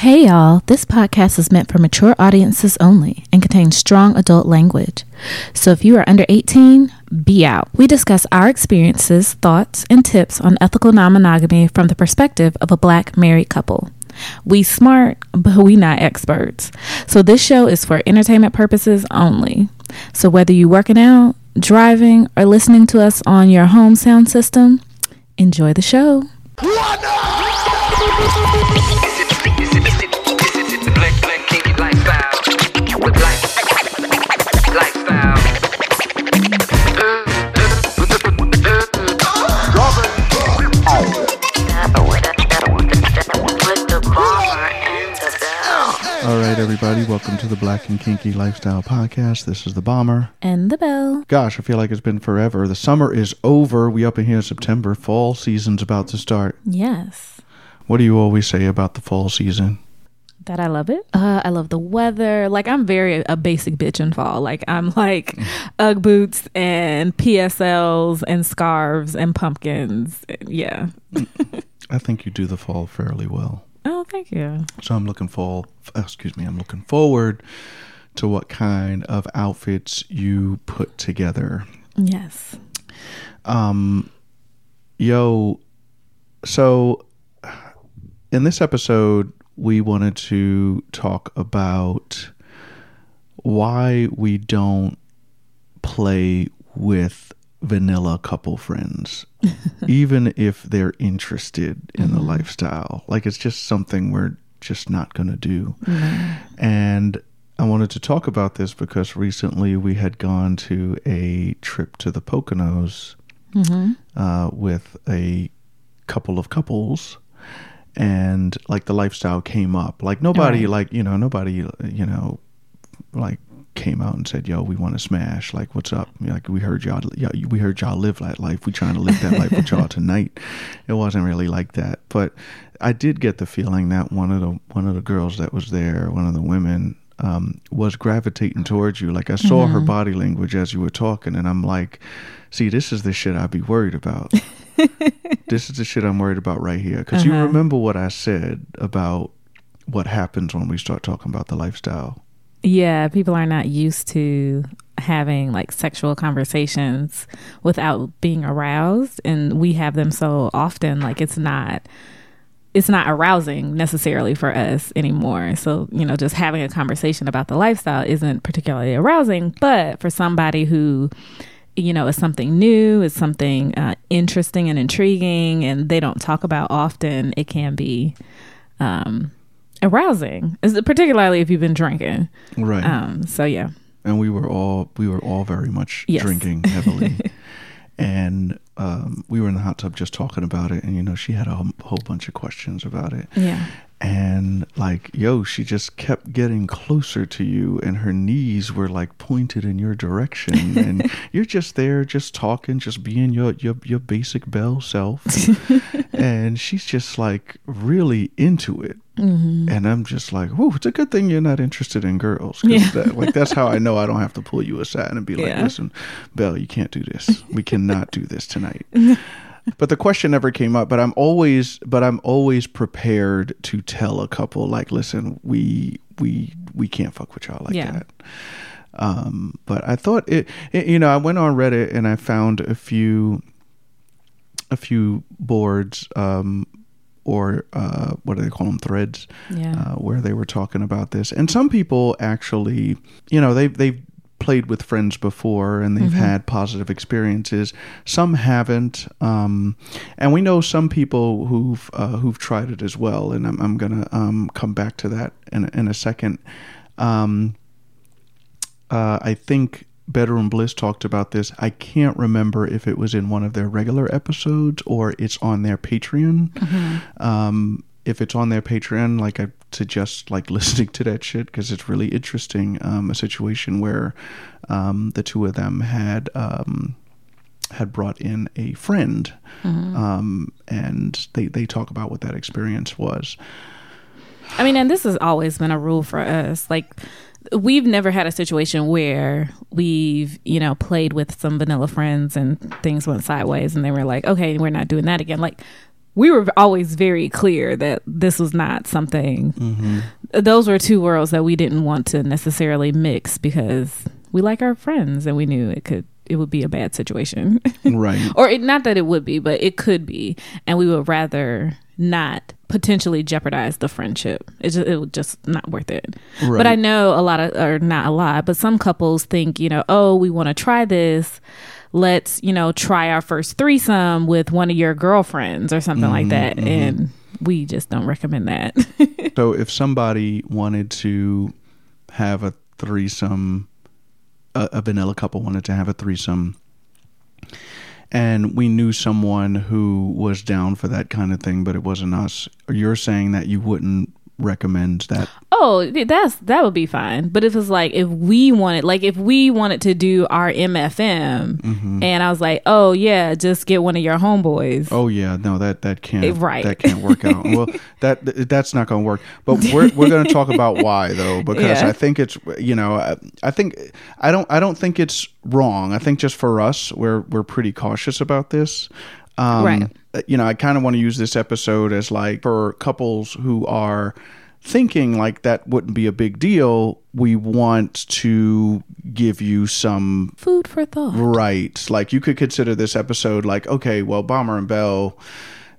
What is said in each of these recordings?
Hey y'all, this podcast is meant for mature audiences only and contains strong adult language. So if you are under 18, be out. We discuss our experiences, thoughts, and tips on ethical non monogamy from the perspective of a black married couple. We smart, but we not experts. So this show is for entertainment purposes only. So whether you working out, driving, or listening to us on your home sound system, enjoy the show. All right, everybody, welcome to the Black and Kinky Lifestyle Podcast. This is the Bomber. And the bell. Gosh, I feel like it's been forever. The summer is over. We up in here in September. Fall season's about to start. Yes. What do you always say about the fall season? That I love it. Uh, I love the weather. Like I'm very a basic bitch in fall. Like I'm like UGG boots and PSLs and scarves and pumpkins. Yeah. I think you do the fall fairly well. Oh, thank you. So I'm looking for, excuse me, I'm looking forward to what kind of outfits you put together. Yes. Um, yo, so in this episode, we wanted to talk about why we don't play with vanilla couple friends, even if they're interested in the mm-hmm. lifestyle. Like it's just something we're just not going to do. Mm-hmm. And I wanted to talk about this because recently we had gone to a trip to the Poconos mm-hmm. uh, with a couple of couples. And like the lifestyle came up, like nobody, Right. like you know, nobody, you know, like came out and said, "Yo, we want to smash." Like, what's up? Like, we heard y'all, yeah, we heard y'all live that life. We trying to live that life with y'all tonight. It wasn't really like that, but I did get the feeling that one of the one of the girls that was there, one of the women, um, was gravitating towards you. Like, I saw her body language as you were talking, and I'm like, "See, this is the shit I'd be worried about." this is the shit I'm worried about right here. Because you Uh-huh. remember what I said about what happens when we start talking about the lifestyle. Yeah, people are not used to having like sexual conversations without being aroused and we have them so often like it's not it's not arousing necessarily for us anymore. So, you know, just having a conversation about the lifestyle isn't particularly arousing, but for somebody who you know, is something new, is something uh, interesting and intriguing, and they don't talk about often, it can be um, arousing, is- particularly if you've been drinking. Right. Um, so yeah, and we were all we were all very much Yes. drinking heavily. And um, we were in the hot tub just talking about it. And you know she had a whole- whole bunch of questions about it. Yeah, and like yo she just kept getting closer to you and her knees were like pointed in your direction. And you're just there just talking just being your your, your basic belle self. And she's just like really into it Mm-hmm. and i'm just like whoa it's a good thing you're not interested in girls 'cause Yeah. that, like that's how i know i don't have to pull you aside and be like Yeah. listen belle you can't do this we cannot do this tonight but the question never came up but i'm always but i'm always prepared to tell a couple like listen we we we can't fuck with y'all like Yeah. that um but i thought it, it you know i went on reddit and i found a few a few boards um or uh what do they call them threads yeah, uh, where they were talking about this. And some people actually, you know, they've they've played with friends before and they've had positive experiences. Some haven't, um, and we know some people who've uh, who've tried it as well. And I'm I'm gonna um, come back to that in in a second. Um, uh, I think Bedroom Bliss talked about this. I can't remember if it was in one of their regular episodes or it's on their Patreon. Um, if it's on their Patreon, like I suggest, like listening to that shit because it's really interesting. Um, a situation where um, the two of them had um, had brought in a friend, um, and they they talk about what that experience was. I mean, and this has always been a rule for us. Like, we've never had a situation where we've, you know, played with some vanilla friends and things went sideways and they were like, okay, we're not doing that again. Like, we were always very clear that this was not something. Mm-hmm. Those were two worlds that we didn't want to necessarily mix because we like our friends and we knew it could it would be a bad situation. Right. or it, not that it would be, but it could be, and we would rather not potentially jeopardize the friendship. It's just, it was just not worth it. Right. But I know a lot of, or not a lot, but some couples think, you know, oh, we want to try this. Let's, you know, try our first threesome with one of your girlfriends or something like mm-hmm, that. Mm-hmm. And we just don't recommend that. So if somebody wanted to have a threesome, a, a vanilla couple wanted to have a threesome, and we knew someone who was down for that kind of thing, but it wasn't us, you're saying that you wouldn't recommend that. Oh, that's that would be fine. But if it's like if we wanted, like if we wanted to do our MFM, and I was like, oh yeah, just get one of your homeboys. Oh yeah, no, that that can't right. that can't work out. well, that that's not going to work. But we're we're going to talk about why though, because Yeah. I think it's you know I, I think I don't I don't think it's wrong. I think just for us, we're we're pretty cautious about this. Um, Right. You know, I kind of want to use this episode as like for couples who are thinking like that wouldn't be a big deal. We want to give you some Food for thought. Right. Like you could consider this episode like, okay, well, Bomber and Bell,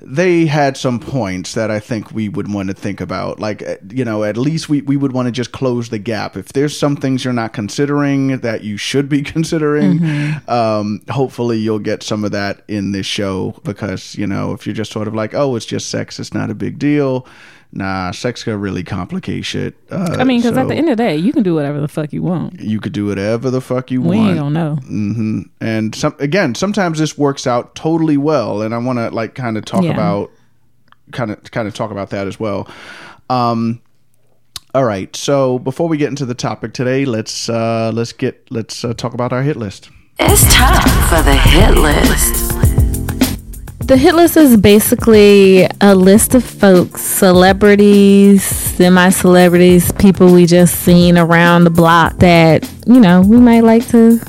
they had some points that I think we would want to think about. Like, eh, you know, at least we, we would want to just close the gap. If there's some things you're not considering that you should be considering, um, hopefully you'll get some of that in this show because, you know, if you're just sort of like, oh, it's just sex, it's not a big deal. Nah, sex can really complicate shit. Uh, I mean, because at the end of the day, you can do whatever the fuck you want. you could do whatever the fuck you want. We want ain't gonna know. hmm And some again, sometimes this works out totally well, and I want to like kind of talk Yeah. about kind of kind of talk about that as well. Um, all right, so before we get into the topic today, let's uh, let's get let's uh, talk about our hit list. It's time for the hit list. The hit list is basically a list of folks, celebrities, semi celebrities, people we just seen around the block that, you know, we might like to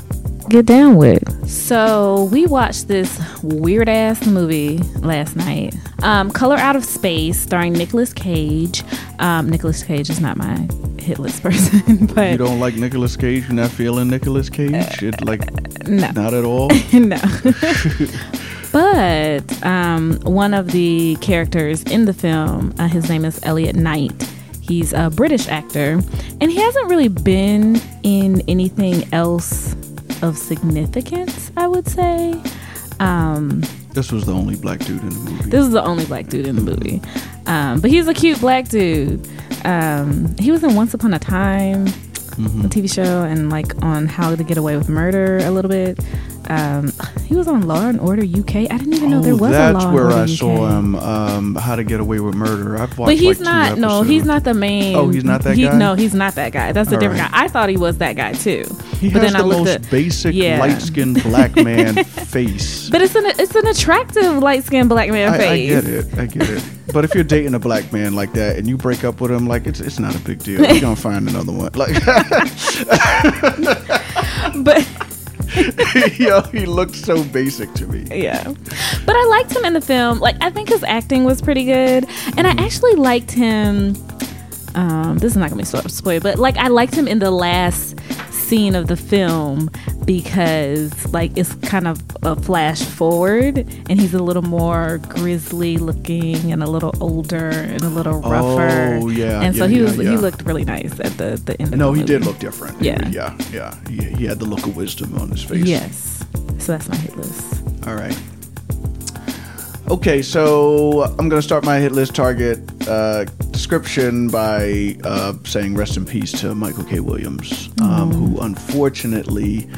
get down with. So we watched this weird ass movie last night. Um, Color Out of Space, starring Nicolas Cage. Um, Nicolas Cage is not my hit list person, but You don't like Nicolas Cage? You're not feeling Nicolas Cage? It like no. not at all. no. But um, one of the characters in the film, uh, his name is Elliot Knight. He's a British actor, and he hasn't really been in anything else of significance, I would say. Um, This was the only black dude in the movie. this is the only black dude in the movie. Um, but he's a cute black dude. Um, he was in Once Upon a Time, Mm-hmm. a TV show, and like on How to Get Away with Murder a little bit. Um, he was on Law and Order UK. I didn't even know there oh, was a that's Law and where I UK. saw him. Um, How to Get Away with Murder. I've watched. But he's like, not. No, he's not the main. Oh, he's not that he- guy? No, he's not that guy. That's a All different right. guy. I thought he was that guy too. He but has then the I most at. basic yeah. light-skinned black man face. But it's an it's an attractive light skinned black man I, I get it. I get it. But if you're dating a black man like that and you break up with him, like it's it's not a big deal. You're gonna find another one. Like, But yo, he looked so basic to me. yeah, but I liked him in the film. Like I think his acting was pretty good, and I actually liked him. Um, this is not gonna be sort of spoiled, but like I liked him in the last scene of the film because like it's kind of a flash forward and he's a little more grizzly looking and a little older and a little oh, rougher. Oh, yeah, and so yeah, he yeah, was yeah. he looked really nice at the the end. Of No, the he did look different. Yeah. yeah, yeah. He, he had the look of wisdom on his face. Yes, so that's my hit list. All right. Okay, so I'm gonna start my hit list target uh, description by uh, saying rest in peace to Michael K. Williams, um, who unfortunately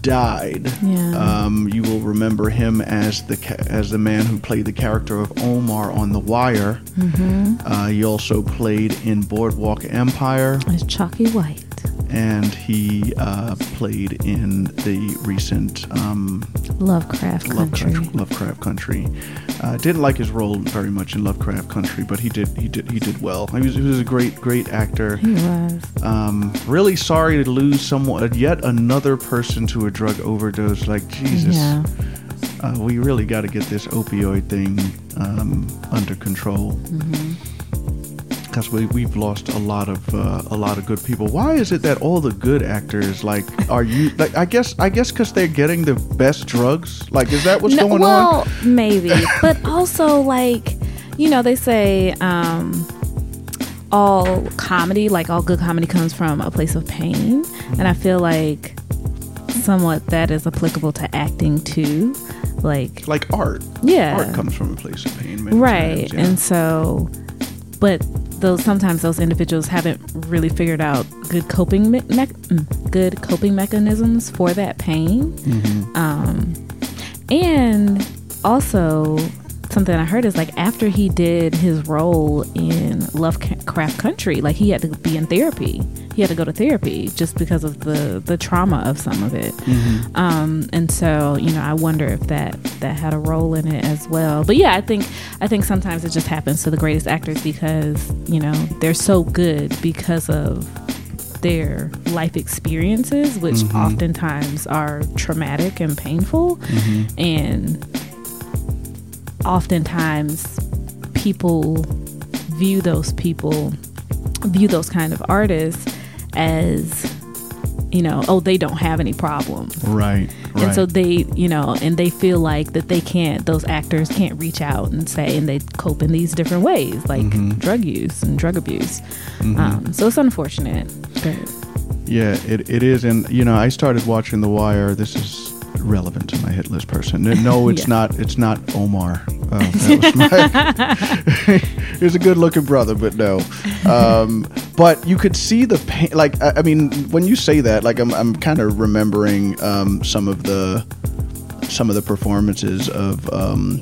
died. Yeah. Um, you will remember him as the ca- as the man who played the character of Omar on The Wire. Uh, he also played in Boardwalk Empire, as Chalky White. and he uh, played in the recent um, Lovecraft Country. Lovecraft, Lovecraft Country. Uh, didn't like his role very much in Lovecraft Country, but he did he did he did well. He was, he was a great great actor. He was. Um, really sorry to lose someone yet another person to a drug overdose. Like Jesus. Yeah. uh, we really got to get this opioid thing um, under control. Because we we've lost a lot of uh, a lot of good people. Why is it that all the good actors like are you like? I guess I guess because they're getting the best drugs. Like, is that what's No, going well, on? maybe, but also like you know they say um, all comedy, like all good comedy, comes from a place of pain, and I feel like somewhat that is applicable to acting too. Like Like art. yeah, Art comes from a place of pain, right, times, yeah. and so, but those sometimes those individuals haven't really figured out good coping me- mech- mm, good coping mechanisms for that pain. Mm-hmm. Um, and also something I heard is like after he did his role in Lovecraft Country, like he had to be in therapy. He had to go to therapy just because of the the trauma of some of it. Mm-hmm. Um, and so you know, I wonder if that that had a role in it as well. But yeah, I think I think sometimes it just happens to the greatest actors because you know they're so good because of their life experiences, which Mm-hmm. oftentimes are traumatic and painful, and oftentimes people view those people view those kind of artists as you know oh they don't have any problems right, right. and so they you know and they feel like that they can't those actors can't reach out and say and they cope in these different ways like Mm-hmm. drug use and drug abuse um, so it's unfortunate Yeah, it, it is. And, you know, I started watching The Wire. This is relevant to my hit list person. No, it's Yeah. not. It's not Omar. Uh, that was he's a good looking brother, but no. Um, but you could see the pain. Like, I, I mean, when you say that, like, I'm, I'm kind of remembering um, some of the some of the performances of um,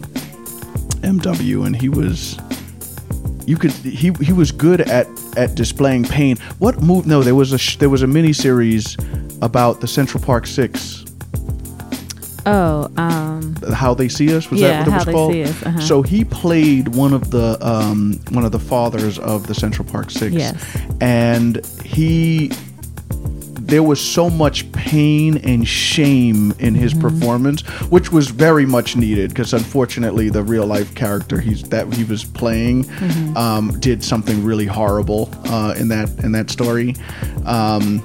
MW, and he was you could he he was good at at displaying pain. What move? No, there was a sh- there was a mini series about the Central Park Six. Oh um How they see us was Yeah, that what it How was They called? See Us, uh-huh. So he played one of the um, one of the fathers of the Central Park Six. Yes. and he there was so much pain and shame in his Mm-hmm. performance, which was very much needed because unfortunately the real life character he's that he was playing Mm-hmm. um, did something really horrible uh, in that in that story. Um,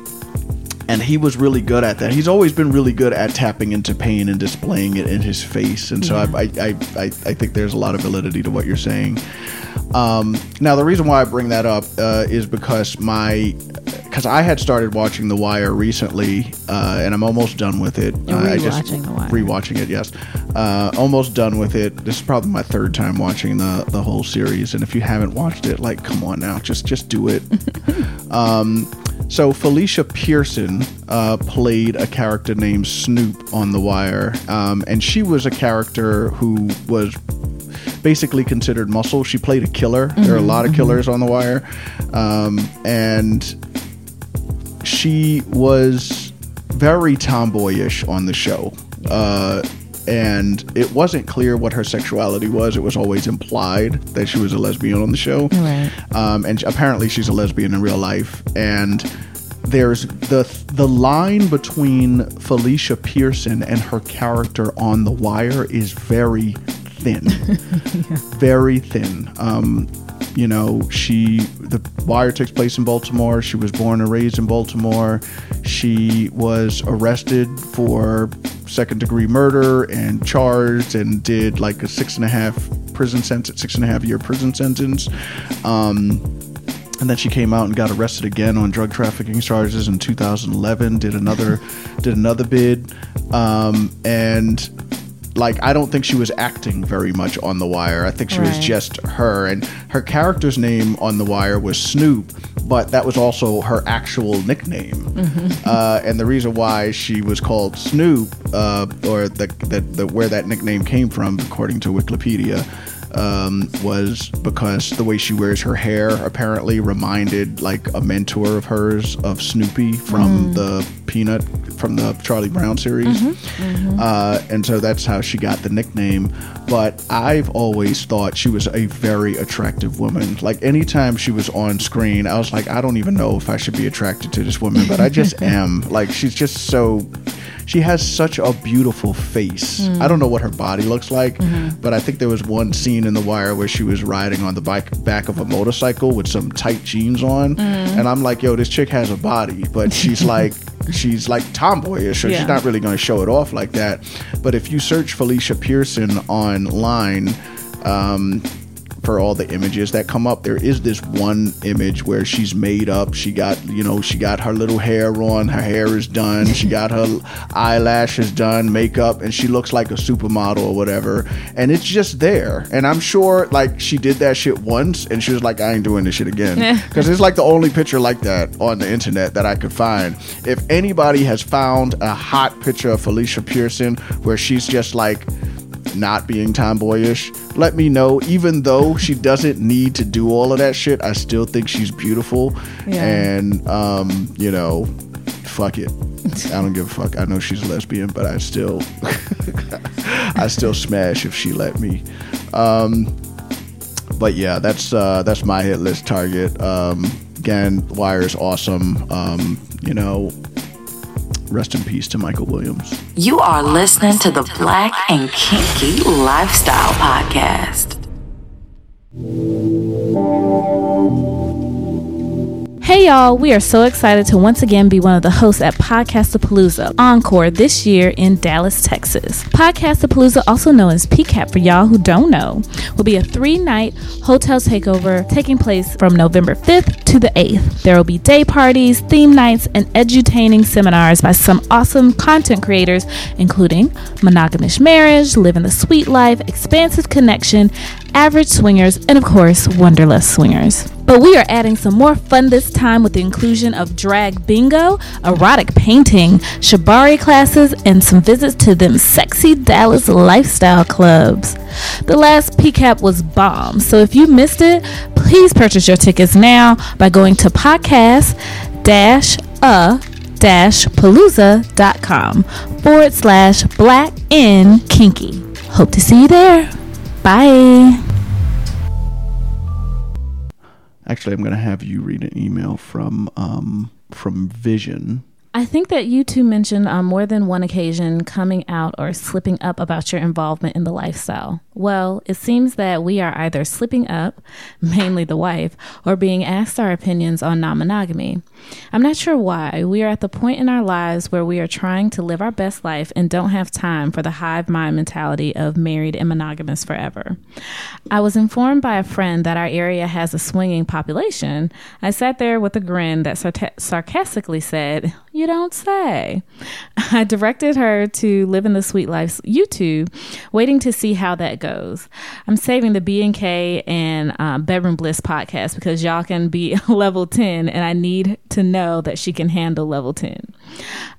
and he was really good at that. He's always been really good at tapping into pain and displaying it in his face. And so I, I, I, I, I think there's a lot of validity to what you're saying. Um, now, the reason why I bring that up uh, is because my because I had started watching The Wire recently, uh, and I'm almost done with it. You're Uh, I just rewatching The Wire. Rewatching it, yes. Uh, almost done with it. This is probably my third time watching the the whole series, and if you haven't watched it, like, come on now, just just do it. um, so Felicia Pearson uh, played a character named Snoop on The Wire, um, and she was a character who was basically considered muscle. She played a killer. There are a lot of killers on The Wire, um, and she was very tomboyish on the show. Uh, and it wasn't clear what her sexuality was. It was always implied that she was a lesbian on the show. Right. Um, and apparently she's a lesbian in real life. And there's the the line between Felicia Pearson and her character on The Wire is very thin, very thin. Um, you know, she the Wire takes place in Baltimore. She was born and raised in Baltimore. She was arrested for second degree murder and charged and did like a six and a half prison sentence, six and a half year prison sentence. Um, and then she came out and got arrested again on drug trafficking charges in 2011 did another did another bid um, and like i don't think she was acting very much on the wire. I think she was just her and her character's name on the wire was snoop but that was also her actual nickname. Uh, and the reason why she was called snoop uh, or the, the, the where that nickname came from according to wikipedia um, was because the way she wears her hair apparently reminded like a mentor of hers of Snoopy from the Peanut from the Charlie Brown series, Uh, and so that's how she got the nickname. But I've always thought she was a very attractive woman. Like anytime she was on screen, I was like, I don't even know if I should be attracted to this woman, but I just am. Like she's just so she has such a beautiful face. Mm. I don't know what her body looks like, Mm-hmm. but I think there was one scene in The Wire where she was riding on the bike back of a motorcycle with some tight jeans on, Mm. and I'm like, yo, this chick has a body, but she's like. She's like tomboyish, so Yeah. she's not really going to show it off like that. But if you search Felicia Pearson online, um, for all the images that come up, there is this one image where she's made up. She got, you know, she got her little hair on, her hair is done, she got her eyelashes done, makeup, and she looks like a supermodel or whatever. And it's just there. And I'm sure, like, she did that shit once and she was like, I ain't doing this shit again. Because it's like the only picture like that on the internet that I could find. If anybody has found a hot picture of Felicia Pearson where she's just like, not being tomboyish, let me know. Even though she doesn't need to do all of that shit, I still think she's beautiful. Yeah. And um, you know, fuck it. I don't give a fuck. I know she's a lesbian, but I still I still smash if she let me. Um but yeah, that's uh that's my hit list target. Um again, Wire is awesome. Um, you know, rest in peace to Michael Williams. You are listening to the Black and Kinky Lifestyle Podcast. Hey y'all, we are so excited to once again be one of the hosts at Podcastapalooza Encore this year in Dallas, Texas. Podcastapalooza, also known as PCAP for y'all who don't know, will be a three night hotel takeover taking place from November 5th to the 8th. There will be day parties, theme nights, and edutaining seminars by some awesome content creators, including Monogamous Marriage, Living the Suite Life, Expansive Connection, Average Swingers, and of course, Wonderlust Swingers. But we are adding some more fun this time with the inclusion of drag bingo, erotic painting, shibari classes, and some visits to them sexy Dallas lifestyle clubs. The last PCAP was bomb, so if you missed it, please purchase your tickets now by going to podcast dash a dash palooza.com forward slash black in kinky. Hope to see you there. Bye. Actually, I'm going to have you read an email from um, from Vision. I think that you two mentioned on more than one occasion coming out or slipping up about your involvement in the lifestyle. Well, it seems that we are either slipping up, mainly the wife, or being asked our opinions on non monogamy. I'm not sure why. We are at the point in our lives where we are trying to live our best life and don't have time for the hive mind mentality of married and monogamous forever. I was informed by a friend that our area has a swinging population. I sat there with a grin that sarcastically said, Don't say. I directed her to Living the Suite Life's YouTube, waiting to see how that goes. I'm saving the B and K and uh, Bedroom Bliss podcast because y'all can be level 10 and I need to know that she can handle level 10.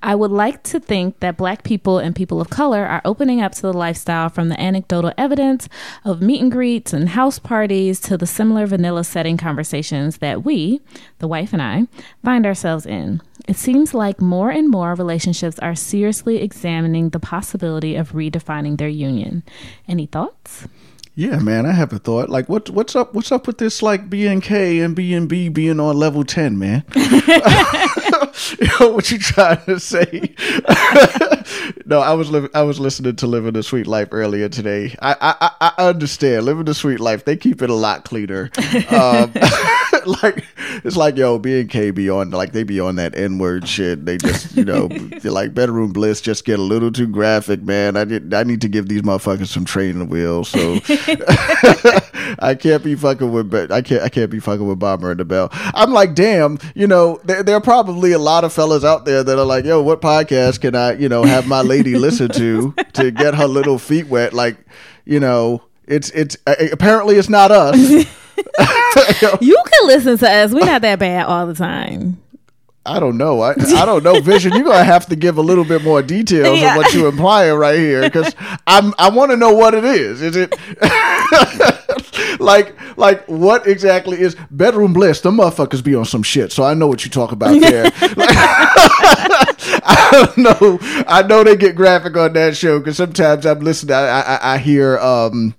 I would like to think that black people and people of color are opening up to the lifestyle from the anecdotal evidence of meet and greets and house parties to the similar vanilla setting conversations that we, the wife and I, find ourselves in. It seems like more and more relationships are seriously examining the possibility of redefining their union. Any thoughts? Yeah, man, I have a thought. Like, what what's up? What's up with this like B and K and B and B being on level ten, man? you know what you trying to say? no, I was living. I was listening to Living the Suite Life earlier today. I I, I I understand Living the Suite Life. They keep it a lot cleaner. Um, like it's like yo, B and K be on like they be on that N word shit. They just you know like bedroom bliss just get a little too graphic, man. I did. I need to give these motherfuckers some training wheels. So. I can't be fucking with Be- I can't I can't be fucking with Bomber and the Bell. I'm like, damn, you know, there, there are probably a lot of fellas out there that are like, yo, what podcast can I, you know, have my lady listen to to get her little feet wet? Like, you know, it's it's uh, apparently it's not us. You can listen to us. We're not that bad all the time. I don't know. I, I don't know, Vision. You're gonna have to give a little bit more details Yeah. of what you're implying right here, because I'm I want to know what it is. Is it like like what exactly is bedroom bliss? The motherfuckers be on some shit, so I know what you talk about there. Like, I don't know. I know they get graphic on that show because sometimes I'm listening. I, I, I hear um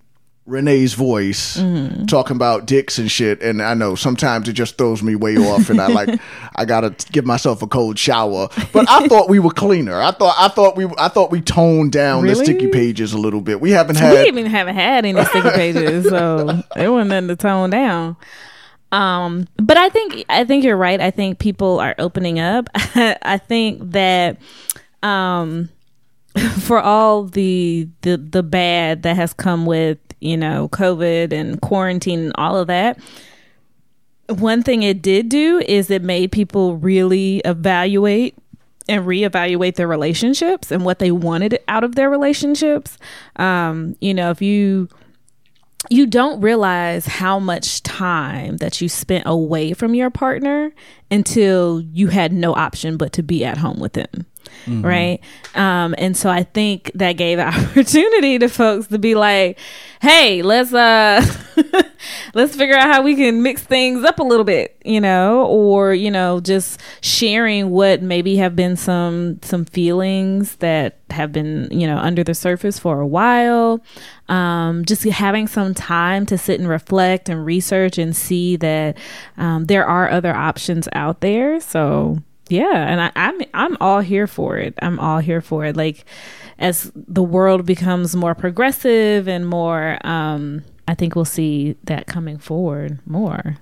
Renee's voice Mm-hmm. talking about dicks and shit, and I know sometimes it just throws me way off, and I like I gotta give myself a cold shower. But I thought we were cleaner. I thought I thought we I thought we toned down Really? the sticky pages a little bit. We haven't had we even haven't had any sticky pages, so it wasn't nothing to tone down. Um, but I think I think you're right. I think people are opening up. I think that um for all the the the bad that has come with you know COVID and quarantine and all of that. One thing it did do is it made people really evaluate and reevaluate their relationships and what they wanted out of their relationships. Um, you know, if you you don't realize how much time that you spent away from your partner until you had no option but to be at home with them. Right. Um, and so I think that gave opportunity to folks to be like, hey, let's uh let's figure out how we can mix things up a little bit, you know, or, you know, just sharing what maybe have been some some feelings that have been, you know, under the surface for a while. Um, just having some time to sit and reflect and research and see that um, there are other options out there. So yeah, and I, I'm I'm all here for it. I'm all here for it. Like as the world becomes more progressive and more, um, I think we'll see that coming forward more.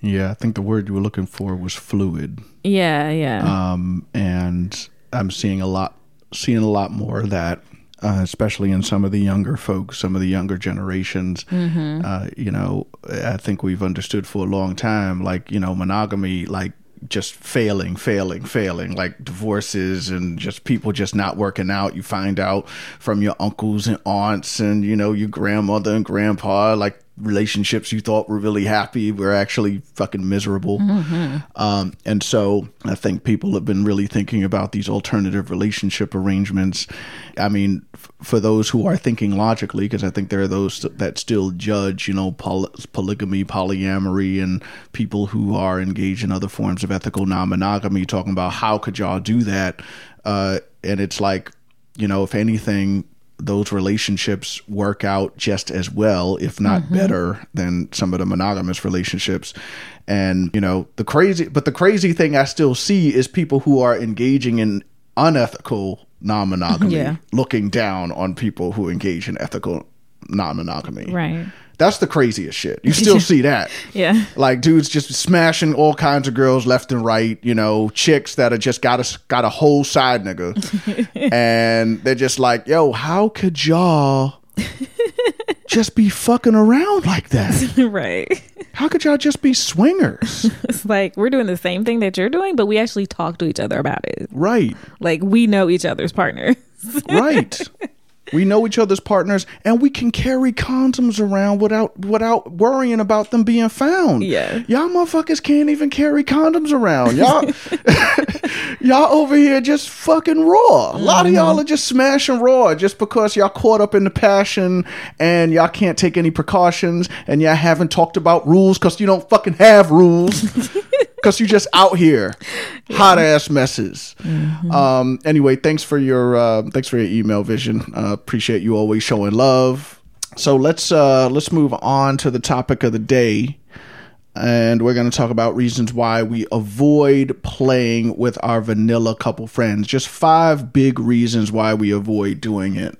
Yeah, I think the word you were looking for was fluid. Yeah, yeah, um, and I'm seeing a lot, seeing a lot more of that, uh, especially in some of the younger folks, some of the younger generations. Uh, you know, I think we've understood for a long time, like you know, monogamy, like just failing, failing, failing, like divorces and just people just not working out. You find out from your uncles and aunts and you know your grandmother and grandpa, like relationships you thought were really happy were actually fucking miserable. Um, and so I think people have been really thinking about these alternative relationship arrangements. I mean, f- for those who are thinking logically, because I think there are those that still judge, you know, poly- polygamy, polyamory, and people who are engaged in other forms of ethical non monogamy, talking about how could y'all do that? Uh, and it's like, you know, if anything, those relationships work out just as well, if not mm-hmm. better, than some of the monogamous relationships. And, you know, the crazy, but the crazy thing I still see is people who are engaging in unethical non monogamy, Yeah. looking down on people who engage in ethical non monogamy. right. That's the craziest shit. You still see that. Yeah, Like dudes just smashing all kinds of girls left and right, you know, chicks that are just got a got a whole side nigga. and they're just like, "Yo, how could y'all just be fucking around like that? right. How could y'all just be swingers?" It's like we're doing the same thing that you're doing, but we actually talk to each other about it. right. Like we know each other's partners. Right. We know each other's partners and we can carry condoms around without without worrying about them being found. Yeah. Y'all motherfuckers can't even carry condoms around. Y'all y'all over here just fucking raw. A lot of y'all mm-hmm. are just smashing raw just because y'all caught up in the passion and y'all can't take any precautions and y'all haven't talked about rules cuz you don't fucking have rules. Cause you just out here, hot ass messes. Um. Anyway, thanks for your uh, thanks for your email, Vision. Uh, appreciate you always showing love. So let's uh let's move on to the topic of the day, and we're going to talk about reasons why we avoid playing with our vanilla couple friends. Just five big reasons why we avoid doing it.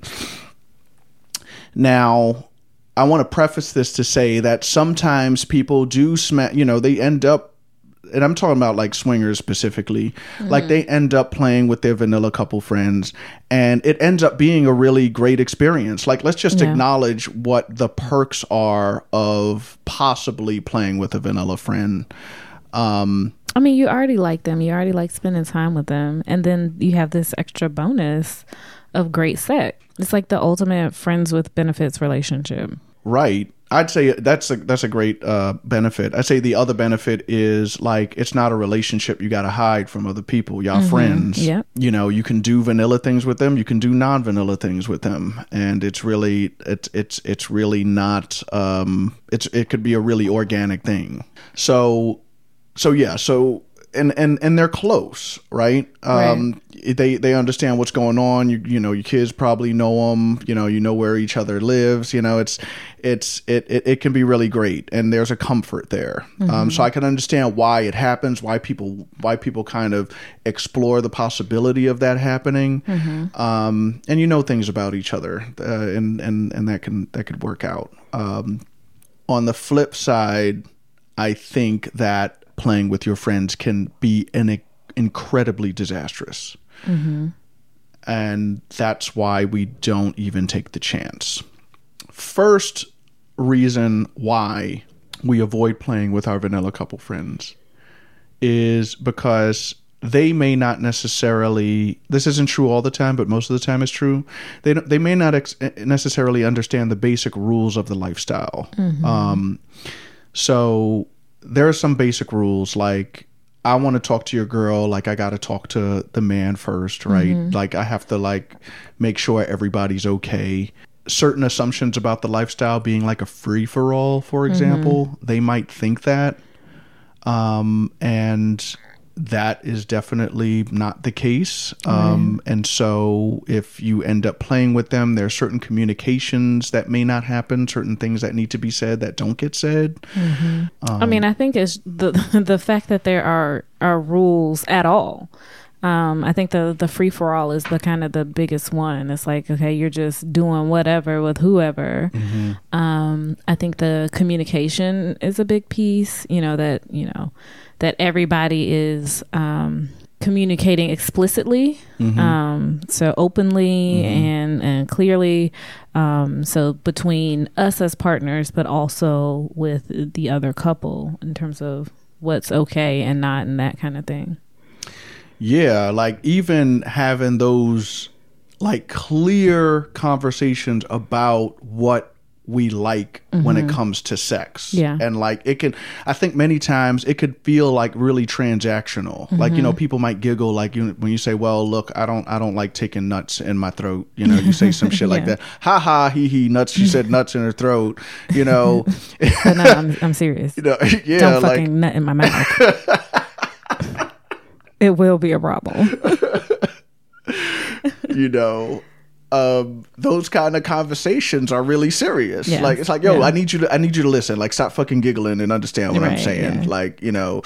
Now, I want to preface this to say that sometimes people do smash, you know, they end up, and I'm talking about like swingers specifically, like they end up playing with their vanilla couple friends and it ends up being a really great experience. Like, let's just Yeah. acknowledge what the perks are of possibly playing with a vanilla friend. Um, I mean, you already like them. You already like spending time with them, and then you have this extra bonus of great sex. It's like the ultimate friends with benefits relationship. Right. I'd say that's a that's a great uh, benefit. I'd say the other benefit is like it's not a relationship you got to hide from other people. Y'all friends. Yep. You know, you can do vanilla things with them. You can do non-vanilla things with them, and it's really it's it's it's really not. Um, it's it could be a really organic thing. So so yeah so and and and they're close, right? Um, They they understand what's going on. You you know your kids probably know them. You know you know where each other lives. You know it's it's it it, it can be really great, and there's a comfort there. Um, so I can understand why it happens, why people why people kind of explore the possibility of that happening. Um, and you know things about each other, uh, and and and that can that could work out. Um, on the flip side, I think that playing with your friends can be an incredibly disastrous. Mm-hmm. And that's why we don't even take the chance. First reason why we avoid playing with our vanilla couple friends is because they may not necessarily this isn't true all the time but most of the time it's true they don't, they may not ex- eh, necessarily understand the basic rules of the lifestyle mm-hmm. um, so there are some basic rules like I want to talk to your girl like I got to talk to the man first, right? Like I have to like make sure everybody's okay. Certain assumptions about the lifestyle being like a free for all, for example, they might think that um and that is definitely not the case. Um, and so, if you end up playing with them, there are certain communications that may not happen, certain things that need to be said that don't get said. I mean, I think it's the the fact that there are are rules at all. Um, I think the the free for all is the kind of the biggest one. It's like okay, you're just doing whatever with whoever. Um, I think the communication is a big piece. You know that you know that everybody is um, communicating explicitly, um, so openly and and clearly. Um, so between us as partners, but also with the other couple in terms of what's okay and not, and that kind of thing. Yeah, like even having those like clear conversations about what we like when it mm-hmm. comes to sex. Yeah. And like it can I think many times it could feel like really transactional. Like, you know, mm-hmm. people might giggle like you when you say, "Well, look, I don't I don't like taking nuts in my throat." You know, you say some shit like that. Ha ha hee hee nuts. She said nuts in her throat, you know. But no, I'm, I'm serious. you know, yeah, Don't like fucking nut in my mouth. It will be a problem. you know um those kind of conversations are really serious Yeah. like it's like yo Yeah. i need you to i need you to listen like stop fucking giggling and understand what i'm saying yeah. like you know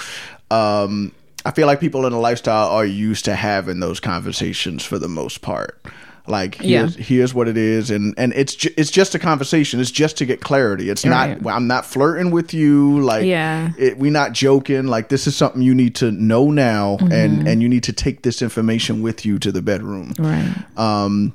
um i feel like people in the lifestyle are used to having those conversations for the most part like Yeah. here's, here's what it is and and it's ju- it's just a conversation it's just to get clarity it's Right. not i'm not flirting with you like Yeah. it, we're not joking like this is something you need to know now Mm-hmm. and and you need to take this information with you to the bedroom Right. um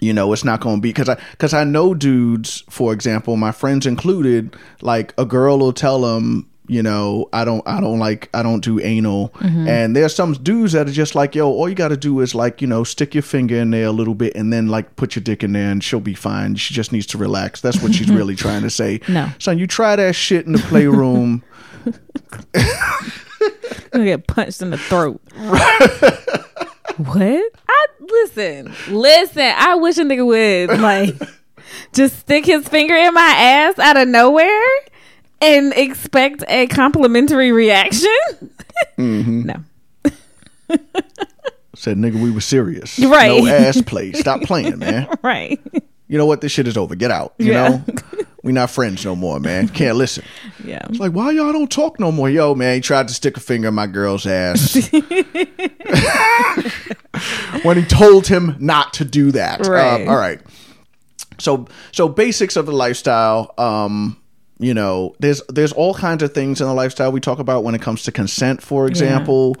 you know it's not going to be because i because i know dudes for example my friends included like a girl will tell them you know i don't i don't like i don't do anal mm-hmm. and there's some dudes that are just like yo all you got to do is like you know stick your finger in there a little bit and then like put your dick in there and she'll be fine she just needs to relax that's what she's really trying to say No. son you try that shit in the playroom gonna get punched in the throat. what? I listen, listen. I wish a nigga would like just stick his finger in my ass out of nowhere and expect a complimentary reaction. No, said nigga we were serious Right. no ass play stop playing man right? you know what? This shit is over. Get out. You Yeah. know, we not friends no more, man. Can't listen. Yeah. It's like, why y'all don't talk no more? Yo, man, he tried to stick a finger in my girl's ass when he told him not to do that. Right. Um, all right. So, so basics of the lifestyle. Um, you know, there's there's all kinds of things in the lifestyle we talk about when it comes to consent, for example,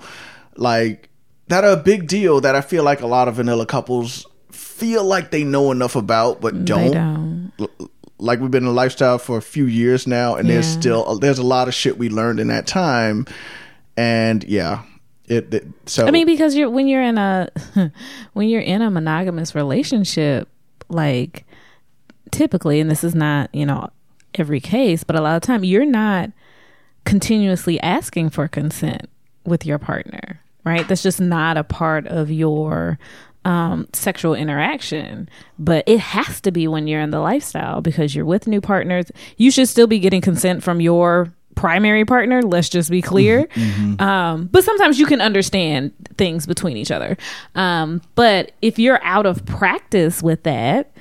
like that are a big deal that I feel like a lot of vanilla couples feel like they know enough about but don't. don't. like we've been in a lifestyle for a few years now and there's still there's a lot of shit we learned in that time. And yeah it, it so I mean, because you're when you're in a when you're in a monogamous relationship, like typically, and this is not you know every case, but a lot of time you're not continuously asking for consent with your partner, right? That's just not a part of your um, sexual interaction, but it has to be when you're in the lifestyle because you're with new partners. You should still be getting consent from your primary partner. Let's just be clear. Um, but sometimes you can understand things between each other. Um, but if you're out of practice with that,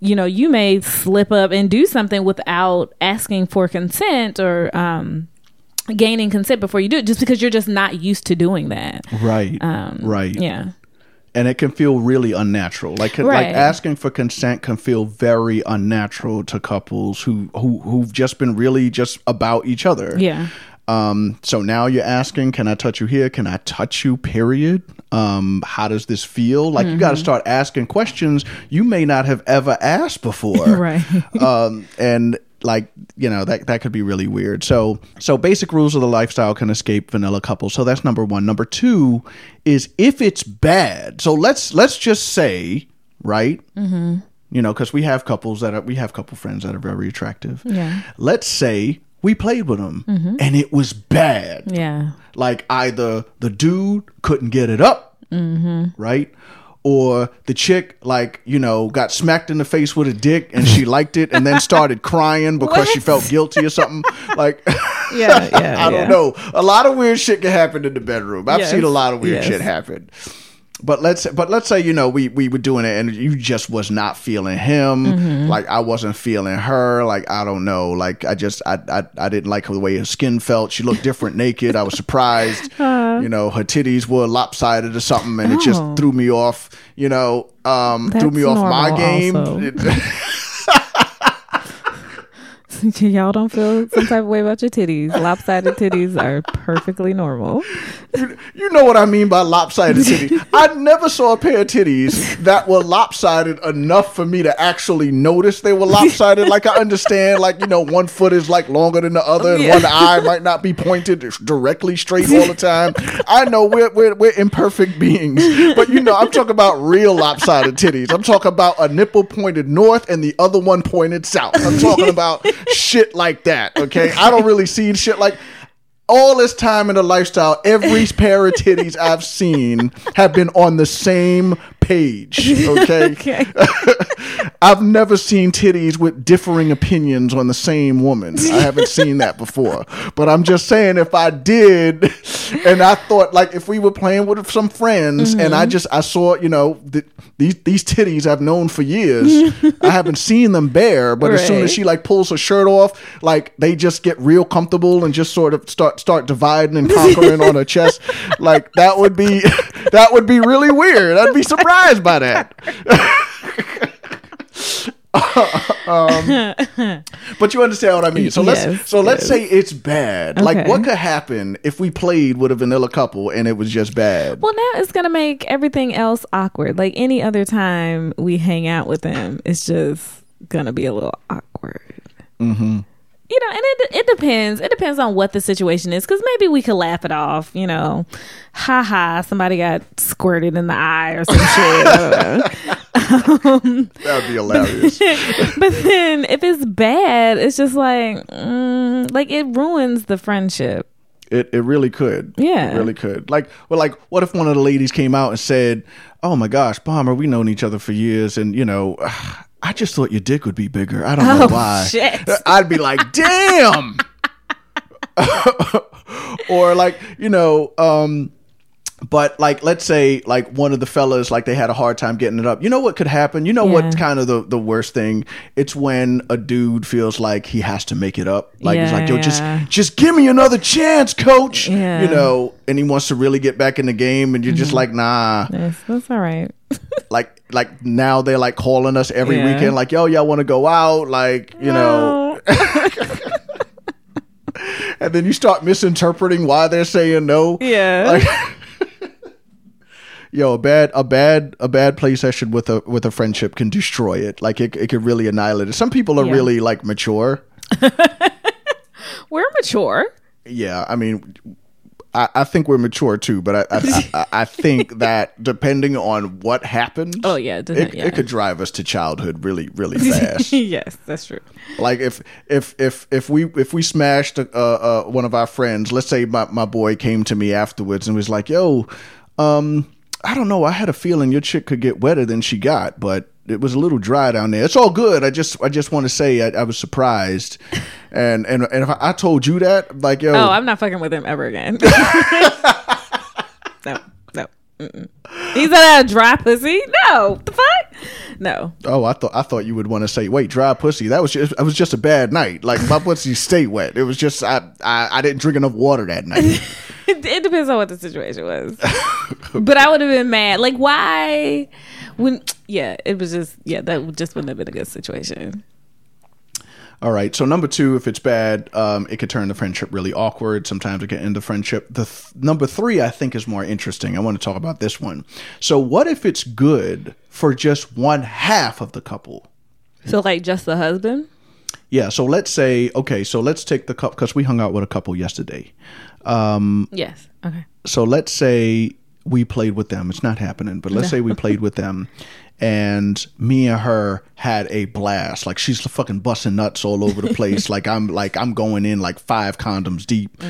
you know, you may slip up and do something without asking for consent or um, gaining consent before you do it, just because you're just not used to doing that. Right. Um, right. Yeah. and it can feel really unnatural. Like Right. like asking for consent can feel very unnatural to couples who who who've just been really just about each other. Yeah. Um, so now you're asking, can I touch you here? Can I touch you? Period. Um, how does this feel? Like you got to start asking questions you may not have ever asked before. Right. um, and like you know that that could be really weird. So so basic rules of the lifestyle can escape vanilla couples. So that's number one. Number two is if it's bad. So let's let's just say right. Mm-hmm. You know, because we have couples that are we have couple friends that are very attractive. Yeah. Let's say we played with them mm-hmm. and it was bad. Yeah. Like either the dude couldn't get it up, mm-hmm. right? Or the chick, like, you know, got smacked in the face with a dick and she liked it and then started crying because she felt guilty or something. Like, Yeah. Yeah. I don't yeah. know. A lot of weird shit can happen in the bedroom. I've Yes. seen a lot of weird Yes. shit happen. But let's but let's say you know we we were doing it and you just was not feeling him. Mm-hmm. like I wasn't feeling her. Like I don't know. Like I just I, I I didn't like the way her skin felt. She looked different naked. I was surprised. You know her titties were lopsided or something and it just Oh. threw me off you know um threw me off my game Y'all don't feel some type of way about your titties. Lopsided titties are perfectly normal. You know what I mean by lopsided titties. I never saw a pair of titties that were lopsided enough for me to actually notice they were lopsided. Like I understand, like you know, one foot is like longer than the other, and Yeah. one eye might not be pointed directly straight all the time. I know we're we're, we're imperfect beings, but you know, I'm talking about real lopsided titties. I'm talking about a nipple pointed north and the other one pointed south. I'm talking about shit like that. Okay, I don't really see shit like all this time in the lifestyle, every pair of titties I've seen have been on the same page. Okay. Okay. I've never seen titties with differing opinions on the same woman. I haven't seen that before. But I'm just saying, if I did, and I thought, like, if we were playing with some friends, and I mm-hmm. just I saw, you know, th- these these titties I've known for years. I haven't seen them bare, but as soon as she like pulls her shirt off, like they just get real comfortable and just sort of start start dividing and conquering on her chest. Like that would be that would be really weird. I'd be surprised by that. Um, but you understand what I mean. So let's Yes, so let's say it's bad. Like what could happen if we played with a vanilla couple and it was just bad? Well, now it's gonna make everything else awkward. Like any other time we hang out with them, it's just gonna be a little awkward. Mm-hmm. You know, and it it depends. It depends on what the situation is, because maybe we could laugh it off. You know, ha ha, somebody got squirted in the eye or some shit. I don't know. That would be hilarious. but then if it's bad, it's just like mm, like it ruins the friendship. It it really could. Yeah. It really could. Like well like what if one of the ladies came out and said, "Oh my gosh, Bomber, we known each other for years and you know, I just thought your dick would be bigger. I don't know Oh, why." shit. I'd be like, "Damn." or like, you know, um but like let's say like one of the fellas like they had a hard time getting it up you know what could happen you know Yeah. what's kind of the, the worst thing it's when a dude feels like he has to make it up like he's like yo yeah. just just give me another chance coach Yeah. you know and he wants to really get back in the game and you're just Mm-hmm. like nah Yes, that's all right. like like now they're like calling us every Yeah. weekend like yo y'all want to go out like you know and then you start misinterpreting why they're saying no yeah. like yo a bad a bad a bad play session with a with a friendship can destroy it like it, it could really annihilate it some people are Yeah. really like mature We're mature. yeah i mean I, I think we're mature too, but I I, I, I think that depending on what happens, Oh, yeah, it, definitely, yeah. it could drive us to childhood really really fast. yes, that's true. like if if if if we if we smashed uh, uh one of our friends let's say my, my boy came to me afterwards and was like yo um i don't know i had a feeling your chick could get wetter than she got but it was a little dry down there. It's all good. I just I just want to say I, I was surprised, and and and if I, I told you that, like yo, Oh, I'm not fucking with him ever again. no, no. Mm-mm. He said I had dry pussy. No, the fuck. No. oh, I thought I thought you would want to say, wait, dry pussy. That was just it was just a bad night. Like my pussy stayed wet. It was just I I, I didn't drink enough water that night. It, it depends on what the situation was. But I would have been mad. Like, why? When? Yeah, it was just. Yeah, that just wouldn't have been a good situation. All right. So number two, if it's bad, um, it could turn the friendship really awkward. Sometimes it can end the friendship. The th- number three, I think, is more interesting. I want to talk about this one. So what if it's good for just one half of the couple? So, like, just the husband. Yeah. So let's say, okay. So let's take the couple because we hung out with a couple yesterday. Um, Yes. Okay. So let's say we played with them. It's not happening, but let's say we played with them. And me and her had a blast. Like she's fucking busting nuts all over the place. like I'm like I'm going in like five condoms deep.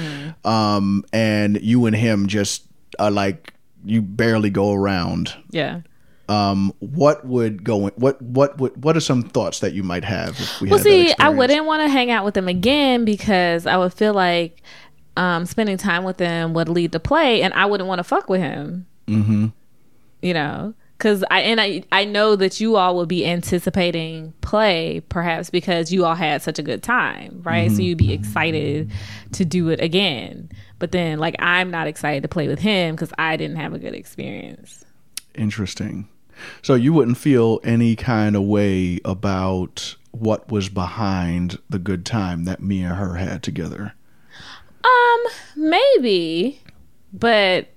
Um, and you and him just are like you barely go around. Yeah. Um, what would go? In, what what would what are some thoughts that you might have? If we Well, see, I wouldn't want to hang out with them again because I would feel like um, spending time with him would lead to play, and I wouldn't want to fuck with him. Mm-hmm. You know, because I and I I know that you all would be anticipating play, perhaps because you all had such a good time, right? So you'd be excited to do it again. But then, like, I'm not excited to play with him because I didn't have a good experience. Interesting. So you wouldn't feel any kind of way about what was behind the good time that me and her had together. Um, maybe, but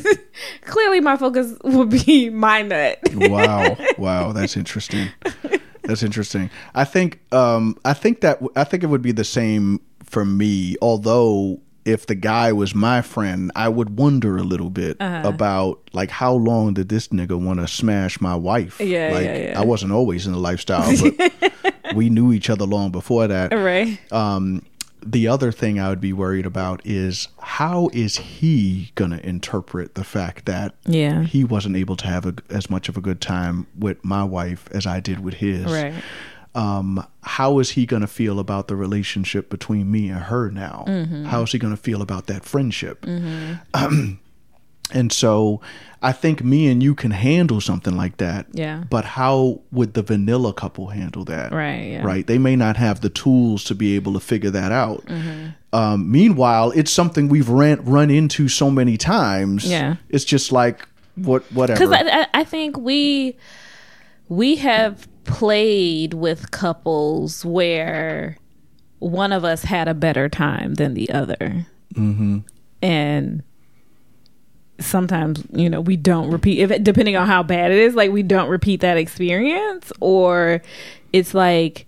clearly my focus would be my nut. Wow, wow, that's interesting. That's interesting. I think um I think that I think it would be the same for me, although if the guy was my friend, I would wonder a little bit Uh-huh. about like how long did this nigga want to smash my wife? Yeah, like yeah, yeah. I wasn't always in the lifestyle, but we knew each other long before that. right. um, the other thing I would be worried about is how is he going to interpret the fact that Yeah. he wasn't able to have a, as much of a good time with my wife as I did with his. Right. Um, how is he going to feel about the relationship between me and her now? Mm-hmm. How is he going to feel about that friendship? and so I think me and you can handle something like that. Yeah. But how would the vanilla couple handle that? Right, yeah. Right. They may not have the tools to be able to figure that out. Mm-hmm. Um, meanwhile, it's something we've ran run into so many times. Yeah. It's just like what whatever. Because I, I, think we we have played with couples where one of us had a better time than the other, mm-hmm. and sometimes you know we don't repeat if depending on how bad it is like we don't repeat that experience or it's like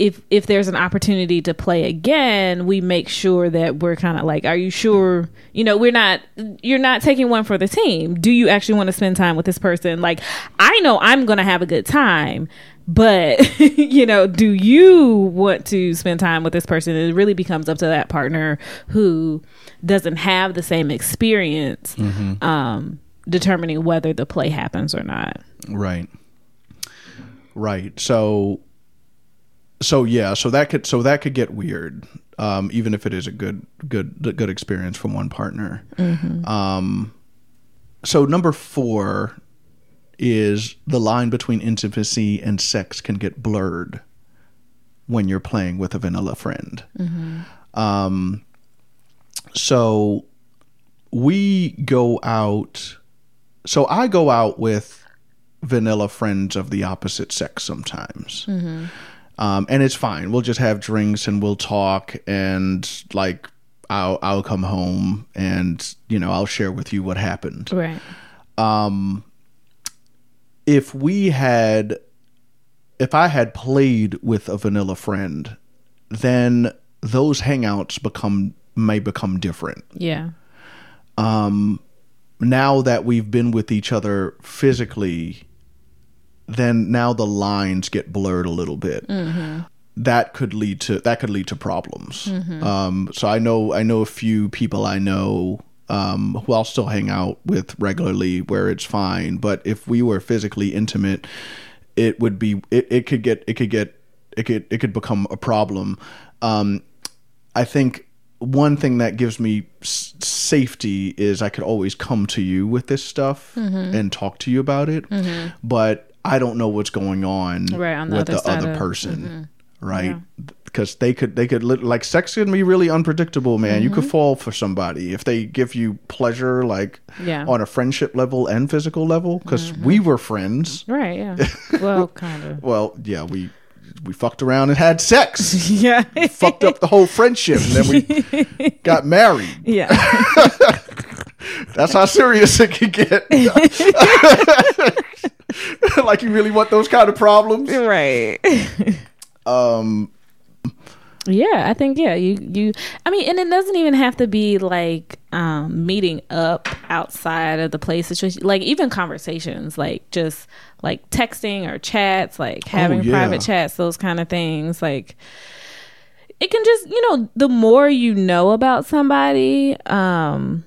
if if there's an opportunity to play again we make sure that we're kind of like are you sure? You know we're not you're not taking one for the team. Do you actually want to spend time with this person? Like i know i'm gonna have a good time but you know do you want to spend time with this person it really becomes up to that partner who doesn't have the same experience um determining whether the play happens or not Right. Right. So so yeah, so that could so that could get weird. Um, even if it is a good good good experience from one partner. Um so number 4 is the line between intimacy and sex can get blurred when you're playing with a vanilla friend. Um so we go out so I go out with vanilla friends of the opposite sex sometimes. Um, and it's fine. We'll just have drinks and we'll talk and like I'll I'll come home and you know I'll share with you what happened. right If we had if I had played with a vanilla friend, then those hangouts become may become different. yeah Um now that we've been with each other physically, then now the lines get blurred a little bit. That could lead to that could lead to problems. Um, so I know I know a few people I know um, who I'll still hang out with regularly where it's fine. But if we were physically intimate it would be it, it could get it could get it could it could become a problem. Um, I think one thing that gives me s- safety is I could always come to you with this stuff Mm-hmm. and talk to you about it, but I don't know what's going on Right, on the with other the other of- mm-hmm. Right? Because they could they could like sex can be really unpredictable, man. You could fall for somebody if they give you pleasure, like Mm-hmm. Yeah. Mm-hmm. on a friendship level and physical level. Because we were friends. Right. Yeah. Well, kind of. Well, yeah, we we fucked around and had sex. Yeah. fucked up the whole friendship and then we got married. yeah. That's how serious it can get. like you really want those kind of problems? right. Um Yeah, I think yeah, you you I mean, and it doesn't even have to be like um meeting up outside of the place. It's just like even conversations, like just like texting or chats, like having Oh, yeah. private chats, those kind of things. Like it can just, you know, the more you know about somebody, um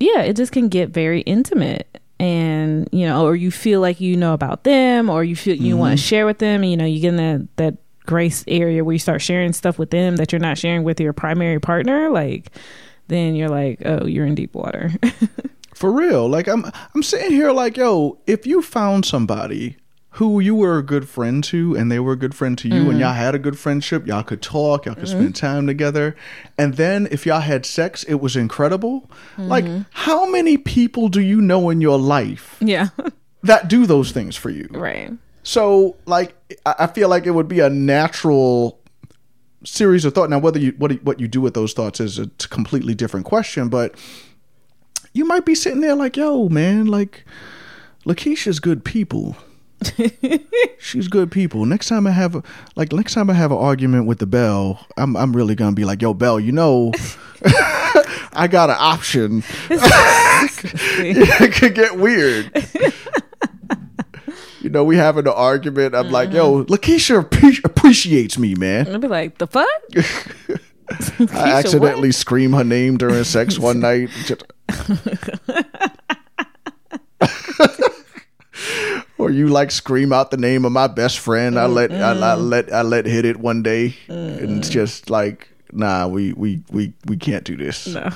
yeah, it just can get very intimate. And you know, or you feel like you know about them, or you feel you want to mm-hmm. share with them. And, you know, you get in that that grace area where you start sharing stuff with them that you're not sharing with your primary partner. Like, then you're like, oh, you're in deep water. for real. Like I'm I'm sitting here like, yo, if you found somebody who you were a good friend to and they were a good friend to you and mm-hmm. y'all had a good friendship, y'all could talk, y'all could mm-hmm. spend time together. And then if y'all had sex, it was incredible. Like mm-hmm. how many people do you know in your life yeah, that do those things for you? right. So, like, I I feel like it would be a natural series of thought. Now, whether you what what you do with those thoughts is a completely different question. But you might be sitting there like, "Yo, man, like, Lakeisha's good people. She's good people. Next time I have a like, next time I have an argument with the Bell, I'm I'm really gonna be like, "Yo, Bell, you know." I got an option. it could get weird. you know, we having an argument. I'm like, yo, mm-hmm. Lakeisha appre- appreciates me, man. I'd be like, the fuck? I accidentally scream her name during sex one night. Just- or you like scream out the name of my best friend. I mm, let I, I mm. let I let hit it one day, mm. and it's just like, nah, we we we we can't do this. No.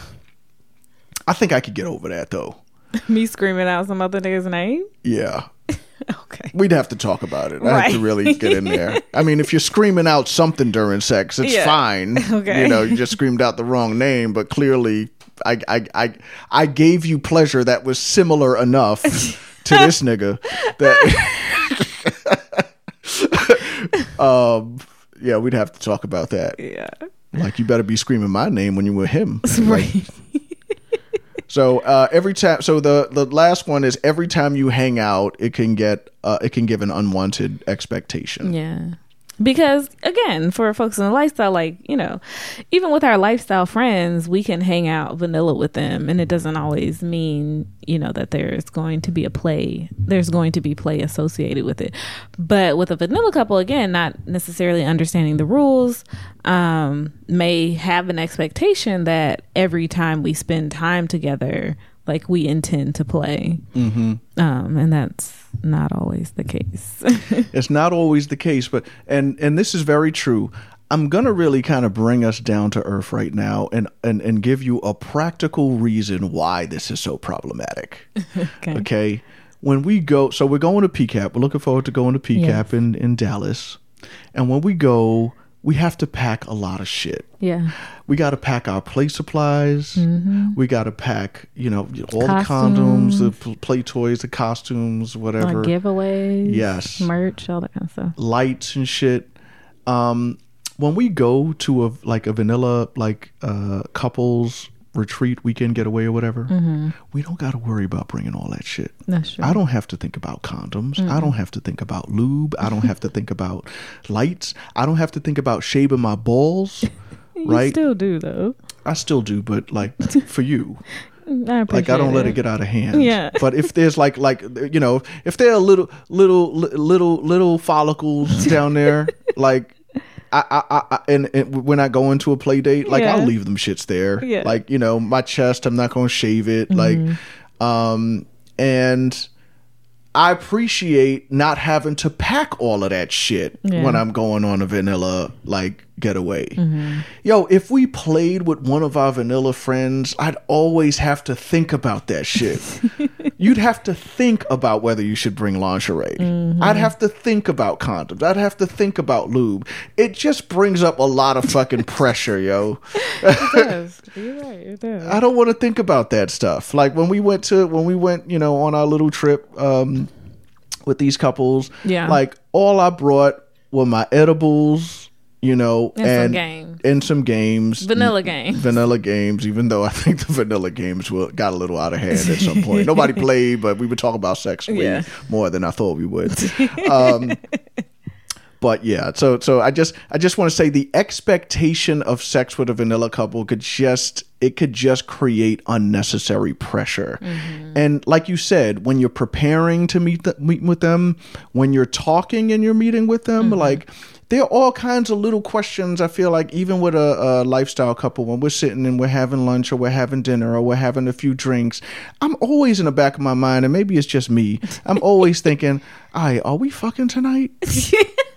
I think I could get over that though. Me screaming out some other nigga's name? Yeah. Okay. We'd have to talk about it. I have to really get in there. I mean, if you're screaming out something during sex, it's Yeah. fine. Okay. You know, you just screamed out the wrong name, but clearly, I, I, I, I gave you pleasure that was similar enough to this nigga that. um. Yeah, we'd have to talk about that. Yeah. Like, you better be screaming my name when you were him. Right. So uh, every time, so the the last one is every time you hang out, it can get uh, it can give an unwanted expectation. Yeah. Because again, for folks in the lifestyle, like, you know, even with our lifestyle friends, we can hang out vanilla with them and it doesn't always mean, you know, that there's going to be a play. There's going to be play associated with it. But with a vanilla couple, again, not necessarily understanding the rules, um, may have an expectation that every time we spend time together, like we intend to play. Mm-hmm. Um, and that's not always the case. It's not always the case, but and and this is very true. I'm gonna really kind of bring us down to earth right now, and and and give you a practical reason why this is so problematic. okay. Okay, when we go, so we're going to PCAP. We're looking forward to going to PCAP Yes. in in Dallas, and when we go, we have to pack a lot of shit. Yeah. we got to pack our play supplies. We got to pack, you know, all the condoms, the play toys, the costumes, Like whatever, giveaways. Yes. Merch, all that kind of stuff. lights and shit. Um, when we go to a like a vanilla like uh couples retreat weekend getaway or whatever, mm-hmm. we don't got to worry about bringing all that shit. That's true. I don't have to think about condoms. I don't have to think about lube. I don't have to think about lights. I don't have to think about shaving my balls. Right. Still do though. I still do, but like for you, I like I don't let it get out of hand. Yeah. But if there's like like you know if there are little little little little follicles down there, like. I, I, I, and, and when I go into a play date, like Yeah. I'll leave them shits there. Yeah. Like you know, my chest, I'm not going to shave it. Like, um, and I appreciate not having to pack all of that shit Yeah. when I'm going on a vanilla like getaway. Mm-hmm. Yo, if we played with one of our vanilla friends, I'd always have to think about that shit. You'd have to think about whether you should bring lingerie. Mm-hmm. I'd have to think about condoms. I'd have to think about lube. It just brings up a lot of fucking pressure, yo. does. You're right. It does. I don't want to think about that stuff. Like when we went to when we went, you know, on our little trip um with these couples. Yeah. Like all I brought were my edibles, you know, And some games. and some games. Vanilla games. Vanilla games, even though I think the vanilla games were, got a little out of hand at some point. Nobody played, but we were talking about sex way Yeah. more than I thought we would. Um, but yeah, so so I just I just want to say the expectation of sex with a vanilla couple could just it could just create unnecessary pressure. And like you said, when you're preparing to meet the, meet with them, when you're talking and you're meeting with them, like there are all kinds of little questions. I feel like even with a, a lifestyle couple, when we're sitting and we're having lunch or we're having dinner or we're having a few drinks, I'm always in the back of my mind, and maybe it's just me. I'm always thinking, "All right, are we fucking tonight?"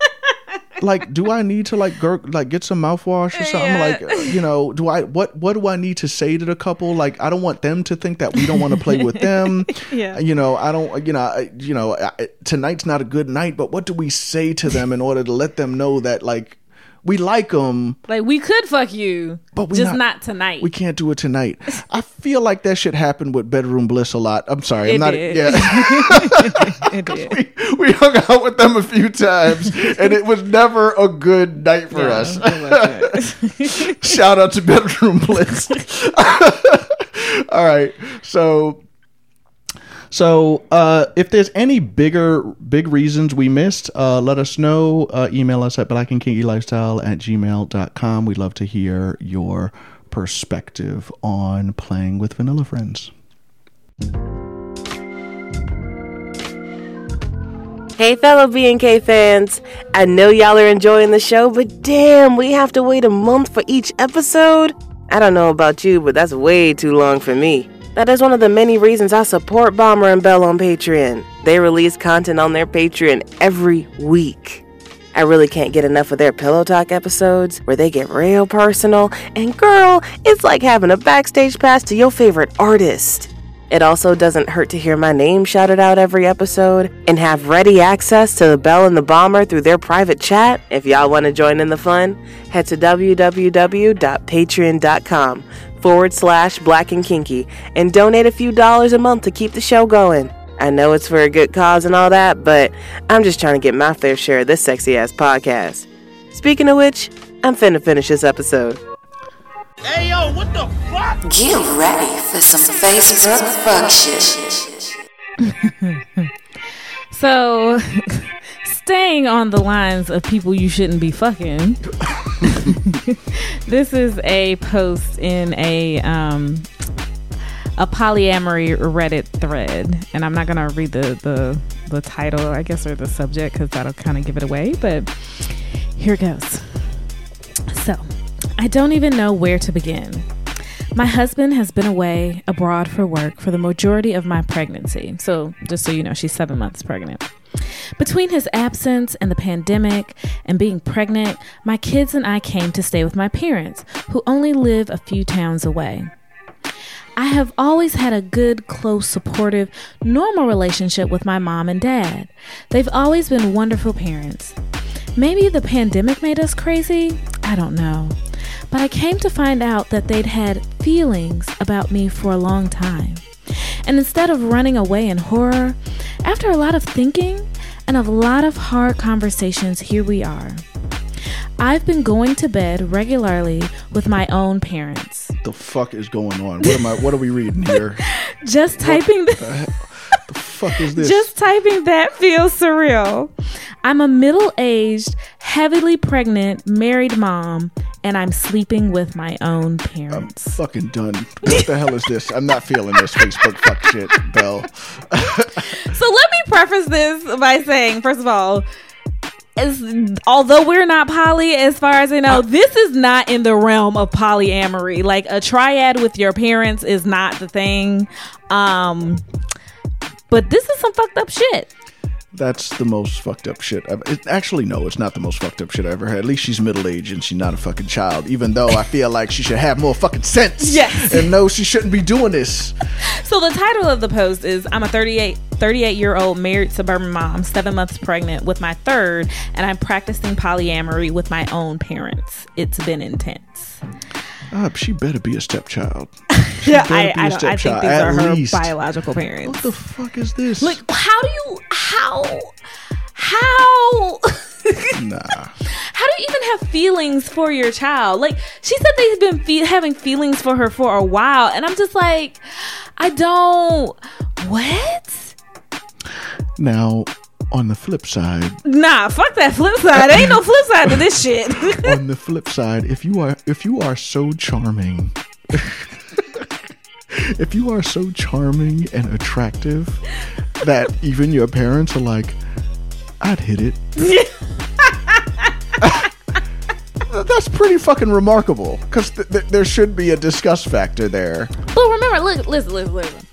like do i need to like gurg like get some mouthwash or something Yeah. like uh, you know do i what what do i need to say to the couple like i don't want them to think that we don't want to play with them Yeah. you know i don't you know I, you know I, tonight's not a good night but what do we say to them in order to let them know that like we like them Like we could fuck you, But we just not- not, tonight. we can't do it tonight i feel like that should happen with bedroom bliss a lot i'm sorry i'm It not did. yeah It did. we, we hung out with them a few times and it was never a good night for us. Shout out to Bedroom Bliss. All right. So so uh, if there's any bigger big reasons we missed, uh, let us know. Uh, email us at black and kinky lifestyle at gmail.com. We'd love to hear your perspective on playing with vanilla friends. Hey, fellow B&K fans. I know y'all are enjoying the show, but damn, we have to wait a month for each episode? I don't know about you, but that's way too long for me. That is one of the many reasons I support Bomber and Bell on Patreon. They release content on their Patreon every week. I really can't get enough of their Pillow Talk episodes where they get real personal, and girl, it's like having a backstage pass to your favorite artist. It also doesn't hurt to hear my name shouted out every episode and have ready access to the Bell and the Bomber through their private chat. If y'all want to join in the fun, head to www.patreon.com forward slash black and kinky and donate a few dollars a month to keep the show going. I know it's for a good cause and all that, but I'm just trying to get my fair share of this sexy ass podcast. Speaking of which, I'm finna finish this episode. Get ready for some Facebook fuck shit. So, staying on the lines of people you shouldn't be fucking, this is a post in a um, a polyamory Reddit thread, and I'm not gonna read the the, the title, I guess, or the subject because that'll kind of give it away. But here it goes. So, I don't even know where to begin. My husband has been away abroad for work for the majority of my pregnancy. So, just so you know, she's seven months pregnant. Between his absence and the pandemic and being pregnant, my kids and I came to stay with my parents, who only live a few towns away. I have always had a good, close, supportive, normal relationship with my mom and dad. They've always been wonderful parents. Maybe the pandemic made us crazy? I don't know. But I came to find out that they'd had feelings about me for a long time. And instead of running away in horror, after a lot of thinking and a lot of hard conversations, here we are. I've been going to bed regularly with my own parents. The fuck is going on? What am I? What are we reading here? Just typing The fuck is this? Just typing that feels surreal. I'm a middle aged, heavily pregnant, married mom, and I'm sleeping with my own parents. I'm fucking done. What the hell is this? I'm not feeling this Facebook fuck shit, Bell. So let me preface this by saying, first of all, as although we're not poly, as far as I know, this is not in the realm of polyamory. Like a triad with your parents is not the thing. Um But this is some fucked up shit. That's the most fucked up shit. I've, it, actually, no, it's not the most fucked up shit I ever had. At least she's middle aged and she's not a fucking child. Even though I feel like she should have more fucking sense. Yes. And know she shouldn't be doing this. So the title of the post is I'm a 38 38 year old married suburban mom, 7 months pregnant with my third, and I'm practicing polyamory with my own parents. It's been intense. Uh, she better be a stepchild. Yeah, better I, be a I, don't, I think these are her least. biological parents. What the fuck is this? like, how do you how how nah. how do you even have feelings for your child? Like she said they've been fe- having feelings for her for a while and I'm just like I don't what? Now, on the flip side, Nah, fuck that flip side. Ain't no flip side to this shit. on the flip side, if you are if you are so charming, if you are so charming and attractive that even your parents are like, I'd hit it. That's pretty fucking remarkable because th- th- there should be a disgust factor there. but remember, look, listen, listen, listen.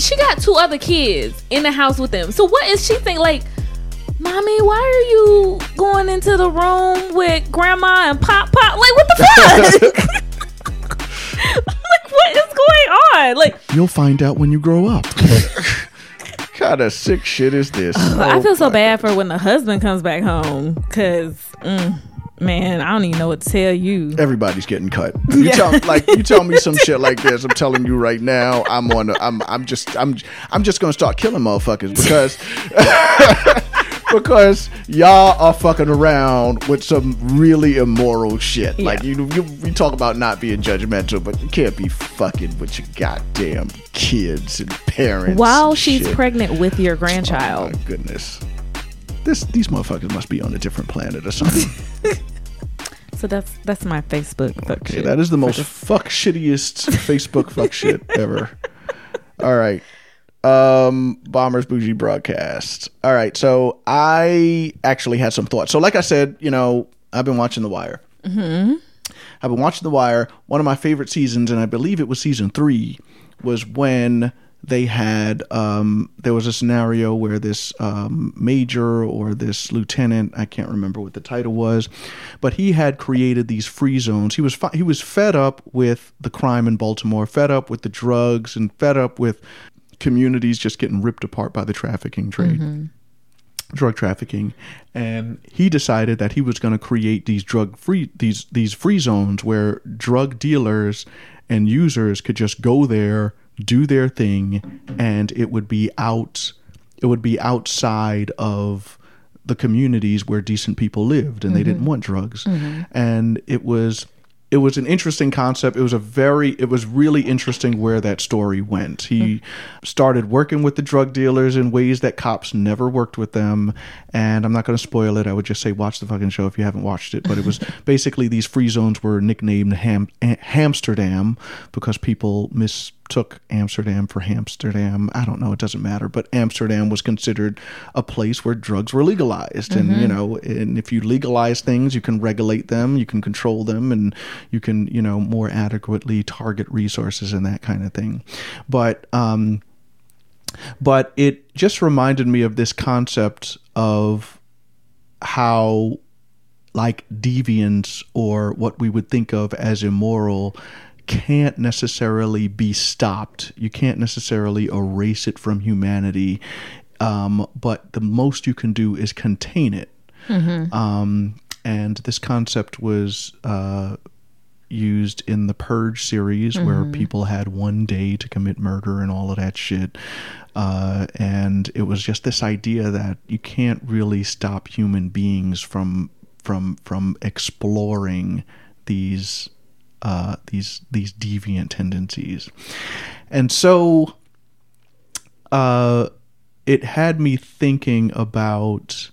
She got two other kids in the house with them. So what is she think like? Mommy, why are you going into the room with grandma and pop pop? Like, what the fuck? like, what is going on? Like, You'll find out when you grow up. What kind of sick shit is this? I Oh feel so bad for when the husband comes back home because, mm, man, I don't even know what to tell you. everybody's getting cut. You tell like you tell me some shit like this. I'm telling you right now. I'm on. A, I'm. I'm just. I'm. I'm just gonna start killing motherfuckers because because y'all are fucking around with some really immoral shit. Like you, you. We talk about not being judgmental, but you can't be fucking with your goddamn kids and parents. While and she's shit. pregnant with your Oh grandchild. my goodness. This these motherfuckers must be on a different planet or something. So that's that's my Facebook fuck Okay, shit. that is the most fuck shittiest Facebook fuck shit ever. All right. Um Bombers Bougie broadcast. All right. So I actually had some thoughts. So like I said, you know, I've been watching The Wire. Mm-hmm. I've been watching The Wire. One of my favorite seasons, and I believe it was season three, was when they had um there was a scenario where this um major or this lieutenant i can't remember what the title was but he had created these free zones. He was fi- he was fed up with the crime in baltimore fed up with the drugs and fed up with communities just getting ripped apart by the trafficking trade drug trafficking. And he decided that he was going to create these drug free these these free zones where drug dealers and users could just go there do their thing and it would be out it would be outside of the communities where decent people lived and they didn't mm-hmm. want drugs. Mm-hmm. And it was it was an interesting concept. It was a very it was really interesting where that story went. He hmm. started working with the drug dealers in ways that cops never worked with them. And i'm not going to spoil it. I would just say watch the fucking show if you haven't watched it. But it was basically these free zones were nicknamed Ham- eh, hamsterdam because people mistook amsterdam for hamsterdam i don't know it doesn't matter but amsterdam was considered a place where drugs were legalized and you know and if you legalize things you can regulate them you can control them and you can you know more adequately target resources and that kind of thing. But um but it just reminded me of this concept of how like deviance or what we would think of as immoral can't necessarily be stopped. You can't necessarily erase it from humanity. Um, but the most you can do is contain it. Um, and this concept was uh, used in the Purge series, where people had one day to commit murder and all of that shit. Uh, and it was just this idea that you can't really stop human beings from from from exploring these uh, these these deviant tendencies, and so uh, it had me thinking about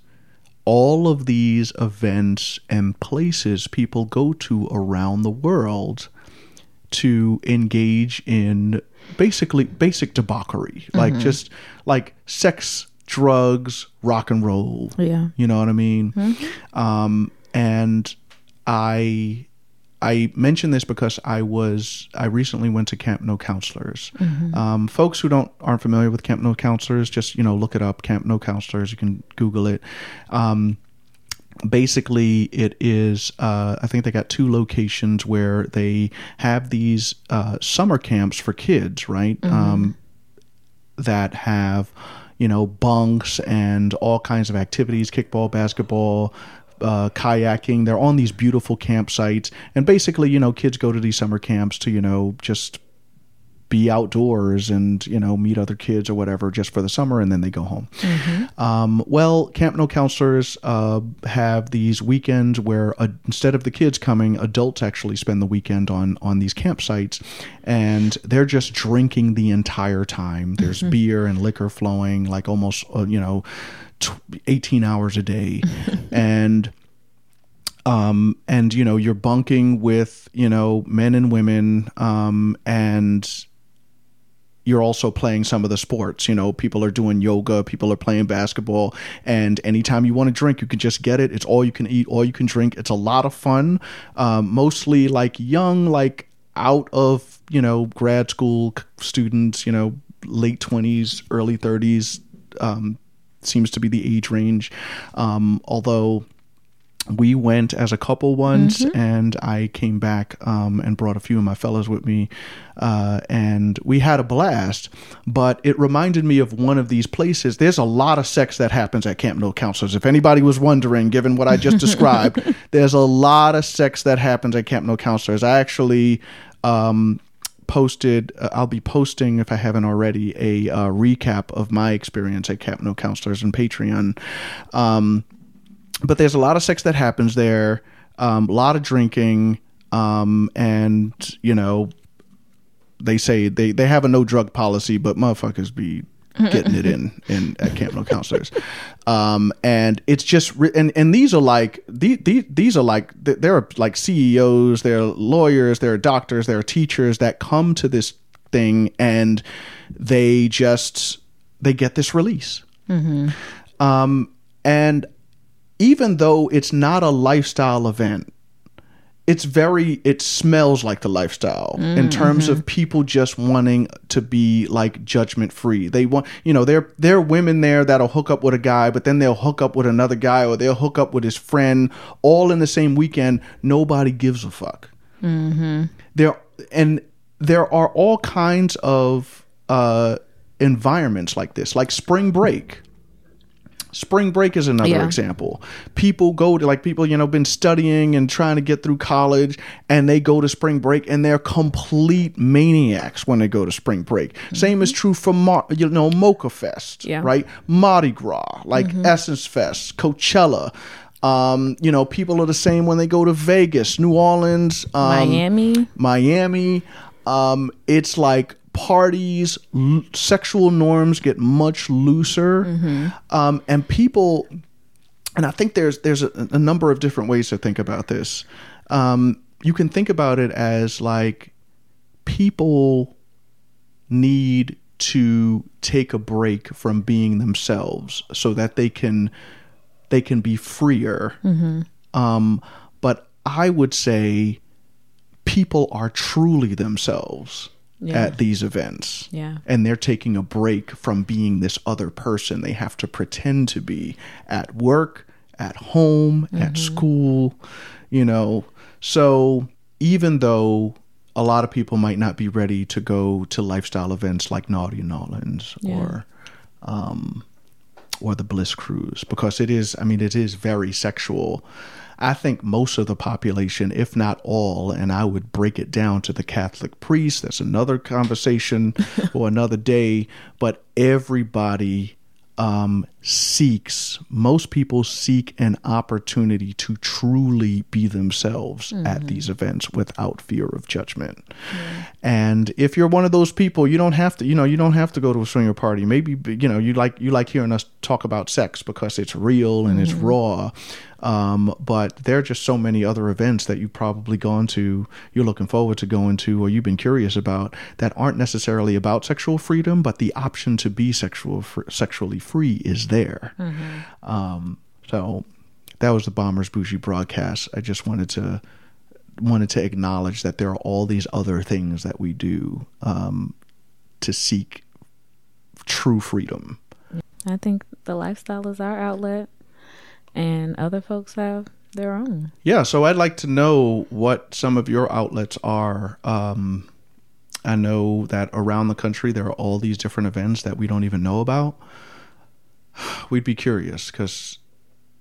all of these events and places people go to around the world to engage in basically basic debauchery like just like sex drugs rock and roll. Yeah. you know what i mean? Um and i I mention this because I was I recently went to Camp No Counselors. Um, folks who don't aren't familiar with Camp No Counselors, just you know look it up. Camp No Counselors. You can Google it. Um, basically it is uh, i think they got two locations where they have these uh, summer camps for kids right um, that have you know bunks and all kinds of activities kickball basketball uh, kayaking. They're on these beautiful campsites. And basically you know kids go to these summer camps to you know just be outdoors and you know meet other kids or whatever just for the summer and then they go home. Um, well camp no counselors uh, have these weekends where uh, instead of the kids coming adults actually spend the weekend on on these campsites and they're just drinking the entire time. There's beer and liquor flowing like almost uh, you know 18 hours a day. And um, and you know you're bunking with you know men and women um, and you're also playing some of the sports you know people are doing yoga people are playing basketball and anytime you want to drink you can just get it. It's all you can eat all you can drink. It's a lot of fun um, mostly like young like out of you know grad school students you know late 20s early 30s um, seems to be the age range. Um, although we went as a couple once and i came back um, and brought a few of my fellows with me uh, and we had a blast. But it reminded me of one of these places. There's a lot of sex that happens at camp no counselors. If anybody was wondering given what i just described there's a lot of sex that happens at camp no counselors. I actually um, posted uh, i'll be posting if i haven't already a uh, recap of my experience at camp no counselors and patreon. Um, but there's a lot of sex that happens there, um, a lot of drinking, um, and you know, they say they they have a no drug policy, but motherfuckers be getting it in in at Camp No Counselors, um, and it's just re- and and these are like these these are like th- there are like CEOs, there are lawyers, there are doctors, there are teachers that come to this thing and they just they get this release, um, and even though it's not a lifestyle event it's very it smells like the lifestyle in terms of people just wanting to be like judgment free they want you know there there are women there that'll hook up with a guy but then they'll hook up with another guy or they'll hook up with his friend all in the same weekend. Nobody gives a fuck. There and there are all kinds of uh environments like this like spring break spring break is another Yeah. example people go to like people you know been studying and trying to get through college and they go to spring break and they're complete maniacs when they go to spring break same is true for Mar- you know mocha fest Yeah. right mardi gras like essence fest coachella um, you know, people are the same when they go to Vegas, New Orleans, um, Miami. Miami. Um, it's like parties, l- sexual norms get much looser, um, and people. And I think there's there's a, a number of different ways to think about this. Um, you can think about it as like people need to take a break from being themselves so that they can they can be freer. Um, but I would say people are truly themselves Yeah. at these events. Yeah. And they're taking a break from being this other person they have to pretend to be at work, at home, at school, you know. So even though a lot of people might not be ready to go to lifestyle events like Naughty in Orleans or um, or the Bliss Cruise because it is, I mean, it is very sexual. I think most of the population, if not all, and I would break it down to the Catholic priest, that's another conversation for another day, but everybody um, seeks, most people seek an opportunity to truly be themselves at these events without fear of judgment. And if you're one of those people, you don't have to, you know, you don't have to go to a swinger party. Maybe, you know, you like you like hearing us talk about sex because it's real and it's raw. Um, but there are just so many other events that you've probably gone to, you're looking forward to going to, or you've been curious about that aren't necessarily about sexual freedom, but the option to be sexual sexually free is there. Um, so that was the Bombers Bougie broadcast. I just wanted to wanted to acknowledge that there are all these other things that we do um, to seek true freedom. I think the lifestyle is our outlet, and other folks have their own. Yeah, so I'd like to know what some of your outlets are. Um, I know that around the country there are all these different events that we don't even know about. We'd be curious because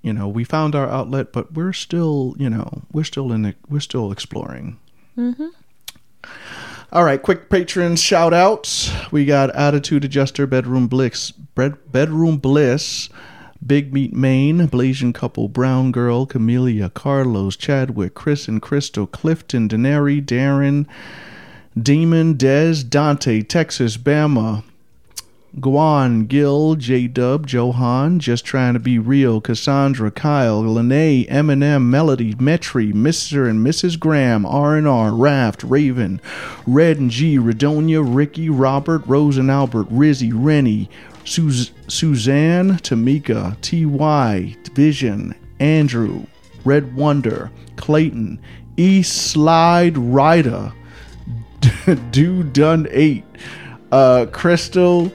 you know we found our outlet, but we're still you know we're still in it. We're still exploring. Mm-hmm. All right, quick patrons shout outs. We got Attitude Adjuster, Bedroom Bliss, Bed, Bedroom Bliss, Big Meat Maine, Blasian Couple, Brown Girl, Camellia, Carlos, Chadwick, Chris and Crystal, Clifton, Denary, Darren, Demon, Dez, Dante, Texas, Bama, Guan, Gil, J Dub, Johan, Just Trying to Be Real, Cassandra, Kyle, Lene, Eminem, Melody, Metri, Mr. and Mrs. Graham, R&R, Raft, Raven, Red and G, Redonia, Ricky, Robert, Rose and Albert, Rizzy, Rennie, Suz- Suzanne, Tamika, T.Y., Vision, Andrew, Red Wonder, Clayton, East Slide Rider, Do Done 8, uh, Crystal,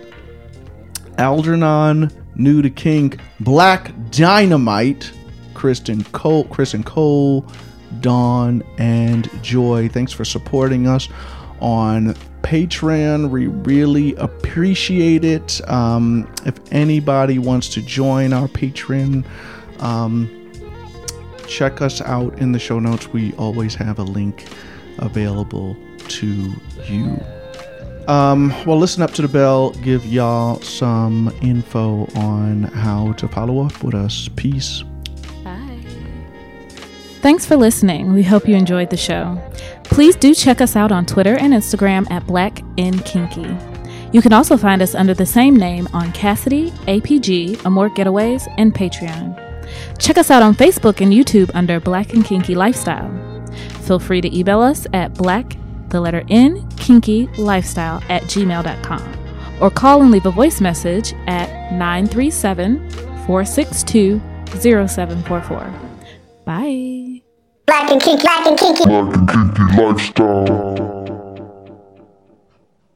Algernon, New to Kink, Black Dynamite, Kristen Cole, Kristen Cole, Dawn, and Joy. Thanks for supporting us on Patreon. We really appreciate it. Um, if anybody wants to join our Patreon, um, check us out in the show notes. We always have a link available to you. Um, well, listen up to the bell. Give y'all some info on how to follow up with us. Peace. Bye. Thanks for listening. We hope you enjoyed the show. Please do check us out on Twitter and Instagram at Black and Kinky. You can also find us under the same name on Kasidie, APG, Amor Getaways, and Patreon. Check us out on Facebook and YouTube under Black and Kinky Lifestyle. Feel free to email us at black, the letter N, kinky lifestyle at gmail.com or call and leave a voice message at 937 462 0744. Bye. Black and kinky, black and kinky. Black and kinky lifestyle.